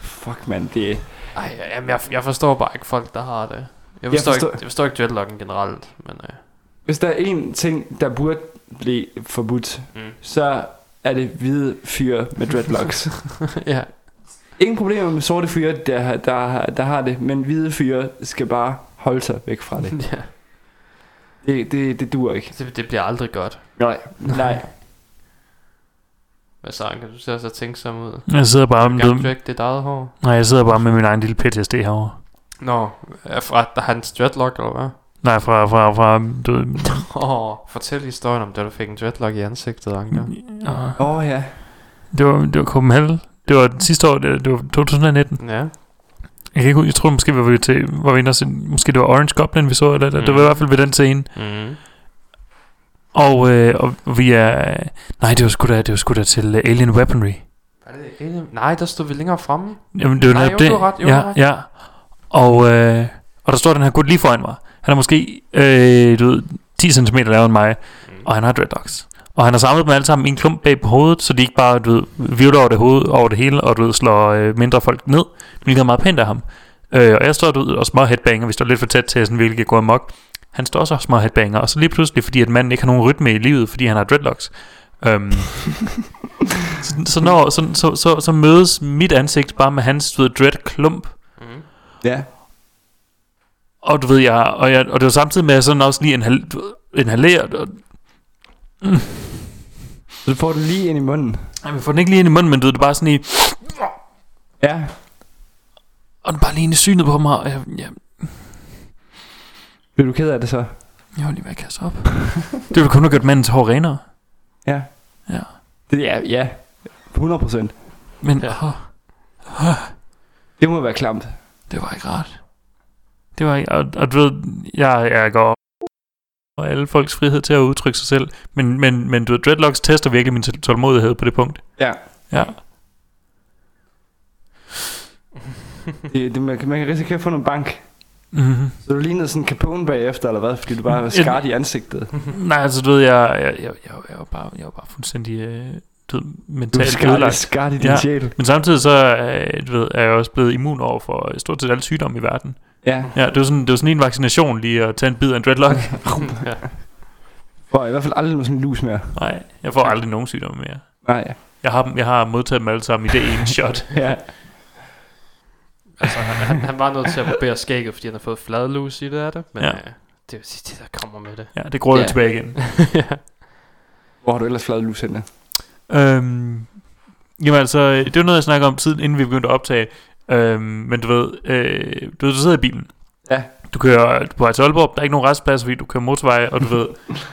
Fuck, mand. Det, Ej, jamen, jeg, jeg forstår bare ikke folk, der har det. Jeg Jeg forstår, forstår- Ikke, jeg forstår ikke dreadlocken generelt, men uh, hvis der er en ting, der burde blive forbudt, mm. så er det hvide fyre med dreadlocks. ja. Ingen problemer med sorte fyre, der, der, der har det, men hvide fyre skal bare holde sig væk fra det. ja. Det, det, det duer ikke. Det, det bliver aldrig godt. Nej. Nej. Hvad så, kan du så så tænke sig ud? Jeg sidder bare Du med, gerne drække dit eget hår? nej, jeg sidder bare med min egen lille PTSD herovre. Nå, er fra der har en dreadlock, eller hvad? Nej, fra, fra, fra du, ved, Åh, oh, fortæl historien om, da du fik en dreadlock i ansigtet, Anker. Åh, Åh oh, ja. det var, det var Copenhagen. Det var sidste år, det, det var 2019. Ja. Jeg, kan ikke, jeg tror måske, vi var, til, var vi inde og se, måske det var Orange Goblin, vi så, eller mm. det var i Mm. hvert fald ved den scene. Mm. Og, øh, og vi er... Nej, det var sgu da, det var sgu da til Alien Weaponry. Er det alien? Nej, der stod vi længere fremme. Jamen, det var Nej, jo, det. du ret, jo, ja, ret. ja. Og, øh, og der står den her gut lige foran mig. Han er måske, øh, du ved, 10 cm lavere end mig, Mm. og han har dreadlocks. Og han har samlet dem alle sammen i en klump bag på hovedet, så de ikke bare, du ved, virvler over det, hoved, over det hele, og du ved, slår øh, mindre folk ned, hvilket er meget pænt af ham. Øh, og jeg står du ved, og små headbanger, vi står lidt for tæt til, sådan virkelig går amok. Han står også og små headbanger, og så lige pludselig, fordi at manden ikke har nogen rytme i livet, fordi han har dreadlocks, øhm, så, så, når, så, så, så, så mødes mit ansigt bare med hans, du ved, dread klump. Mm. Ja. Og du ved, jeg, og, jeg, og det var samtidig med, at jeg sådan også lige inhal, du Og, Så du får det lige ind i munden. jamen, jeg får den ikke lige ind i munden, men du ved, det er bare sådan i, Ja. og den bare lige ind i synet på mig, og jeg, jeg, Bliver du ked af det så? jeg var lige ved at kaste op. det ville kun have gjort mandens hår renere. Ja. Ja. Det er, ja. 100 procent. Men Ja. ja. åh, Det må være klamt. det var ikke rart. Det var ikke, og, og du ved, jeg, jeg går og alle folks frihed til at udtrykke sig selv. Men, men, men du ved, dreadlocks tester virkelig min tål- tålmodighed på det punkt. Ja. Ja. Det, det, man, kan- man kan risikere at få nogle bank. Mm-hmm. Så du lignede sådan en Capone bagefter, eller hvad? Fordi du bare var skarpt i ansigtet. Nej, altså du ved, jeg, jeg, jeg, jeg, jeg, var, bare, jeg var bare fuldstændig øh, du ved, Du er mentalt skarpt, ødelagt. skarpt i din Ja. sjæl. Men samtidig så øh, du ved, er jeg også blevet immun over for stort set alle sygdomme i verden. Ja. Ja, det var sådan, det var sådan en vaccination lige at tage en bid af en dreadlock. ja. For i hvert fald aldrig sådan en lus mere. Nej, jeg får aldrig nogen sygdomme mere. Nej. Jeg har, dem- jeg har modtaget dem alle sammen i det ene shot. Ja. Altså, han, han, han var nødt til at barbere skægget, fordi han har fået fladlus i det af det. Men Ja. ja. øh, det er jo det, der kommer med det. Ja, det gror Ja. ja. tilbage igen. ja. Hvor har du ellers flad lus henne? Øhm, jamen altså, det var noget, jeg snakkede om tiden, inden vi begyndte at optage. Øhm, men du ved, øh, du ved, du sidder i bilen. Ja. Du kører på vej til Aalborg, der er ikke nogen restplads, fordi du kører motorvej, og du ved,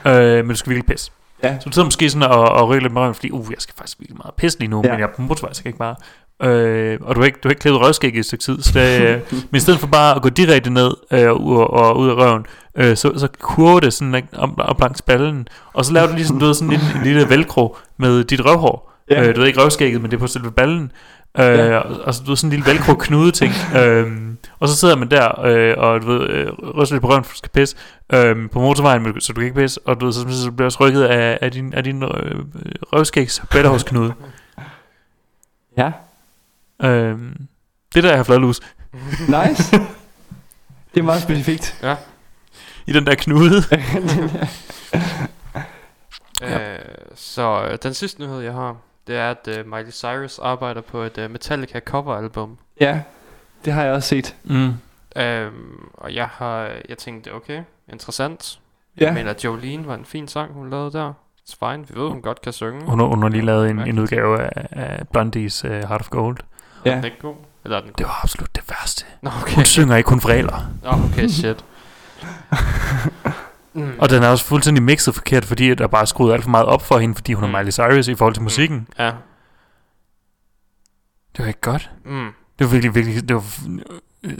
øh, men du skal virkelig pisse. Ja. Så du sidder måske sådan og, og rykker lidt med røven, fordi, uh, jeg skal faktisk virkelig meget pisse lige nu, Ja. men jeg er på motorvej, så jeg kan ikke bare... Øh, og du har ikke, du har ikke klædet røvskæg i et stykke tid, så det, øh, men i stedet for bare at gå direkte ned øh, og, og ud af røven, øh, så, så kurver det sådan om, op langs ballen, og så laver du ligesom, du ved, sådan en, en lille velcro med dit røvhår. Ja. Øh, du ved ikke røvskægget, men det er på selve ballen. Øh, Ja. ja. og, og så du ved, sådan en lille velcro knude ting. øhm, og så sidder man der, øh, og du ved, øh, ryster lidt på røven, for du skal pisse, øh, på motorvejen, så du kan ikke pisse, og du ved, så, så, bliver du også rykket af, af din, af din øh, røvskægs bæltehårsknude. Ja. øh, det der, jeg har fladlus. Nice. det er meget specifikt. I den der knude. Øh, så øh, den sidste nyhed, jeg har, det er, at øh, Miley Cyrus arbejder på et øh, Metallica coveralbum. ja. Det har jeg også set. mm. Øhm, og jeg har, jeg tænkte, okay, interessant. Jeg Ja. mener, Jolene var en fin sang, hun lavede der. It's fine, vi ved, hun godt kan synge. Hun, har- hun har lige lavet en, en udgave af, af Blondies uh, Heart of Gold. Er Ja. den ikke god? Eller er den god? Det var absolut det værste. Nå, okay. Hun synger ikke, hun vræler. Nå, okay, shit. mm. Og den er også fuldstændig mixet forkert, fordi der er bare skruet alt for meget op for hende, fordi hun Mm. er Miley Cyrus i forhold til musikken. Ja. Det var ikke godt. Mm. Det var virkelig, virkelig, det var øh,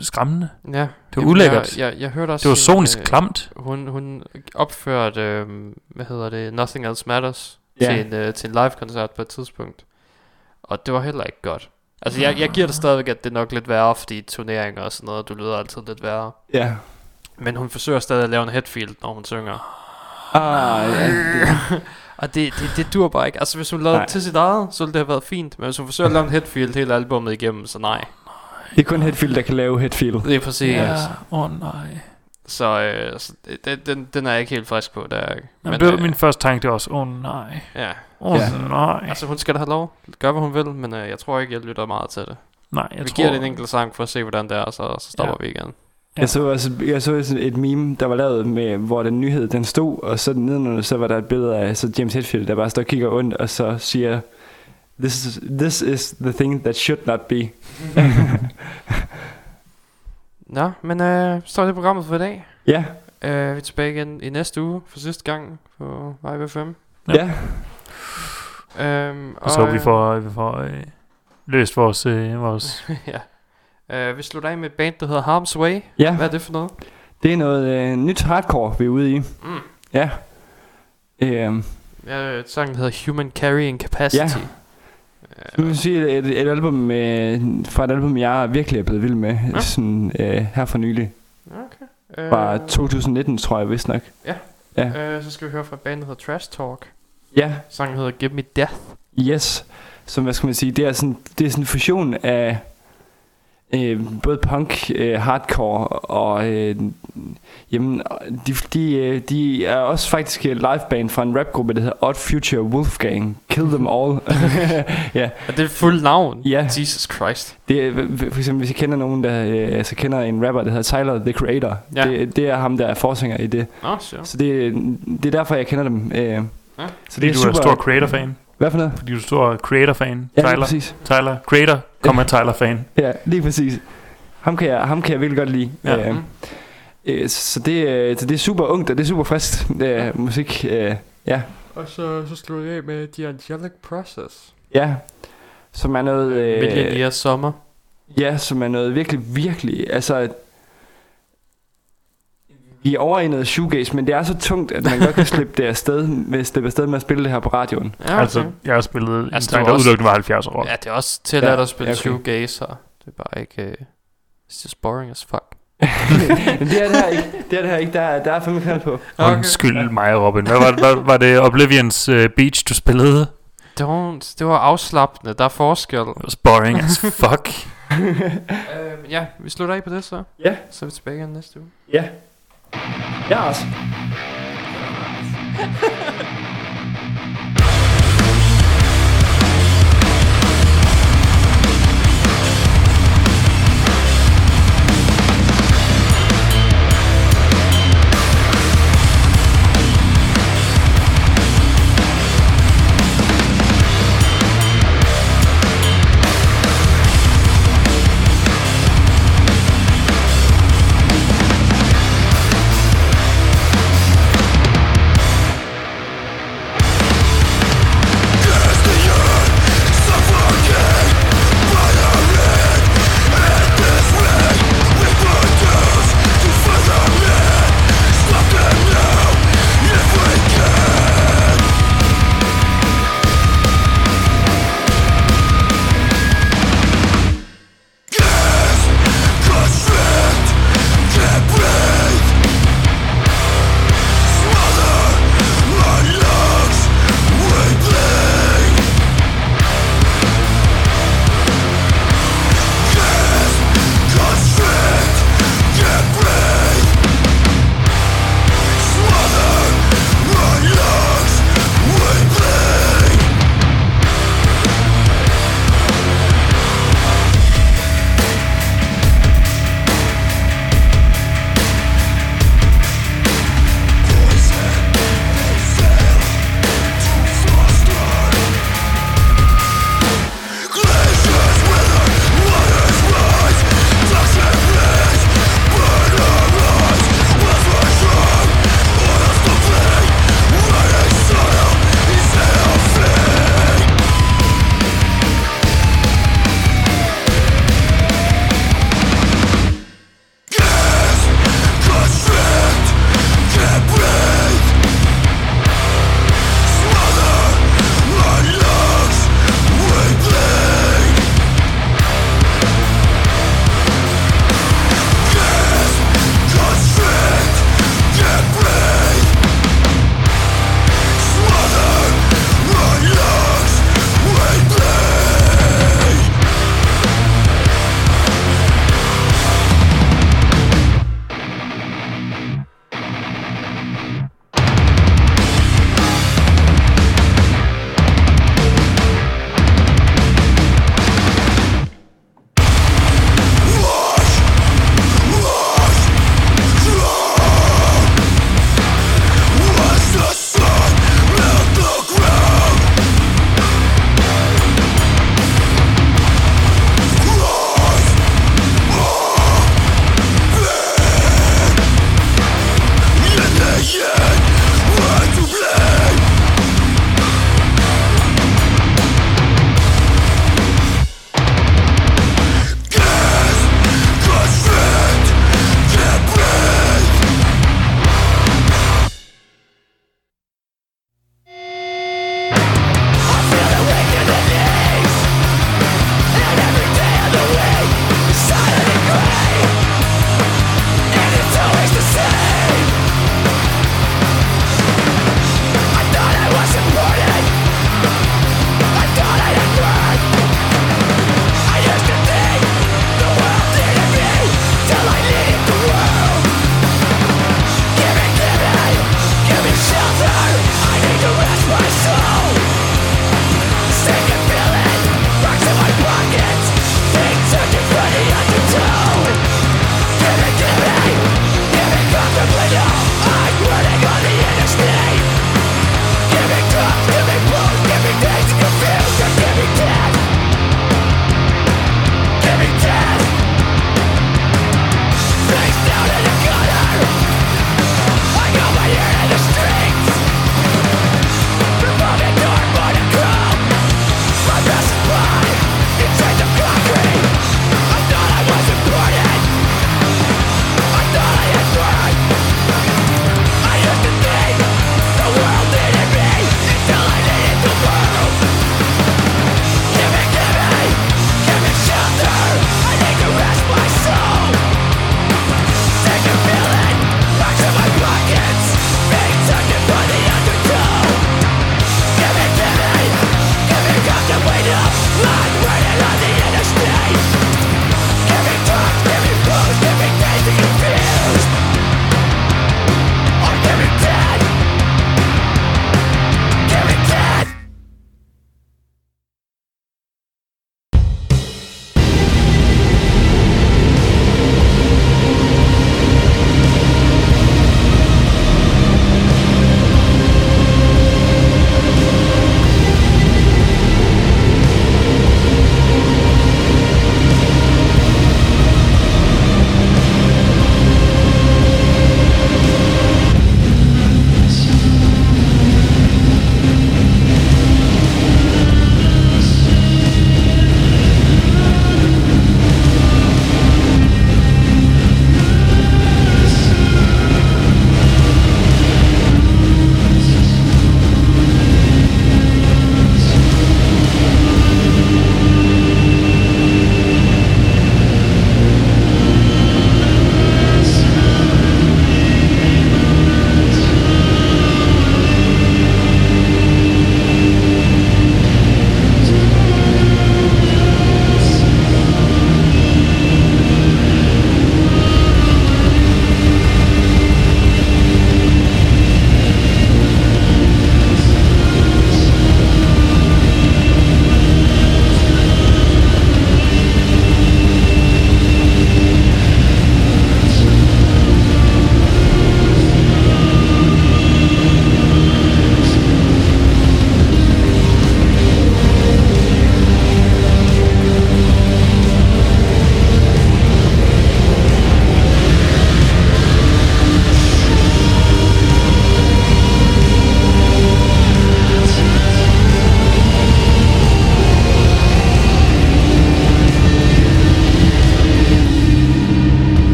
skræmmende. Ja. Det var Jamen, ulækkert. Jeg, jeg, jeg hørte også Det var sonisk øh, klamt. Hun, hun opførte, øh, hvad hedder det, Nothing Else Matters Ja. til, en, øh, til en live-koncert på et tidspunkt. Og det var heller ikke godt. Altså, jeg, jeg giver det stadigvæk, at det er nok lidt værre, fordi turneringer og sådan noget, du lyder altid lidt værre. Ja. Men hun forsøger stadig at lave en headfield, når hun synger. Ah, ja. Det, Og det, det, det dur bare ikke. Altså, hvis hun lavede Nej. til sit eget, så ville det have været fint. Men hvis hun forsøger at lave en headfield hele albumet igennem, så nej. det er kun Headfield, der kan lave Headfield. Det er præcis. Ja, åh oh, nej. Så, øh, så det, den, den er jeg ikke helt frisk på, der er ikke. Jamen, det var øh, min første tanke, det var også, åh oh, nej. Ja, Åh oh, Ja. nej. altså hun skal da have lov. Gør, hvad hun vil, men øh, jeg tror ikke, jeg lytter meget til det. nej, jeg vi tror, giver det en enkelt sang for at se, hvordan det er, og så, så stopper Ja. vi igen. Ja. Jeg så også jeg så sådan et meme, der var lavet med, hvor den nyhed den stod, og så nedenunder, så var der et billede af så James Hetfield, der bare står og kigger ondt, og så siger, this is, this is the thing that should not be. Nå, men øh, så er det programmet for i dag. Ja, Øh, vi er tilbage igen i næste uge for sidste gang på Vibe FM. Ja. ja. Øhm, Og så håber vi øh, får, vi får øh, løst vores, øh, vores ja. Øh, vi slutter af med et band, der hedder Harm's Way. ja. Hvad er det for noget? Det er noget øh, nyt hardcore, vi er ude i. Mm. Ja. Øhm, Ja, sangen hedder Human Carrying Capacity. Ja. Nu vil jeg sige, et, et album øh, fra et album, jeg virkelig er blevet vild med, Ja. sådan, øh, her for nylig. Okay. Øh, Fra 2019, tror jeg vist nok. øh, så skal vi høre fra bandet, der hedder Trash Talk. Ja, Sangen hedder Give Me Death. yes. Som, hvad skal man sige, det er sådan, det er sådan en fusion af, øh, både punk, øh, hardcore og øh, jamen, de, de, øh, de er også faktisk et liveband fra en rapgruppe, der hedder Odd Future Wolfgang. Kill them all. ja, Er det fuld navn? Ja. Jesus Christ. det er, for eksempel hvis jeg kender nogen, der øh, altså kender en rapper, der hedder Tyler, The Creator. Ja. Det, det er ham, der er forsanger i det. Nå, sure. Så det, det er derfor, jeg kender dem. Øh, Ja. Så det er du er super. stor creator-fan. Hvad for noget? Fordi du er stor creator-fan. Ja, lige Tyler. præcis. Tyler. Creator, kommer Tyler-fan. Ja, lige præcis. Ham kan jeg, ham kan jeg virkelig godt lide. Ja. Øh, øh, så, det, øh, så det er super ungt, og det er super frisk øh, musik. Øh, ja. Og så, så slår jeg af med The Angelic Process. ja, som er noget... Øh, Øh, Millionaire Sommer. ja, som er noget virkelig, virkelig... Altså, vi er over i noget shoegaze, men det er så tungt, at man godt kan slippe det afsted med, slippe afsted med at spille det her på radioen. Ja, okay. Altså, jeg har spillet Altså, det en sang, der udelukkende var 70 år. Ja, det er også til Ja, at spille okay. shoegaze. Det er bare ikke... Uh, it's just boring as fuck. men det er det her ikke. Det er det her ikke. Der, er- der er fandme knald på. Okay. Undskyld mig, Robin. Hvad var, var, var det Oblivions uh, Beach, du spillede? Don't. Det var afslappende. Der er forskel. It was boring as fuck. uh, ja, vi slutter af på det så. Ja. Så er vi tilbage igen næste uge. Ja. Ja, Yes.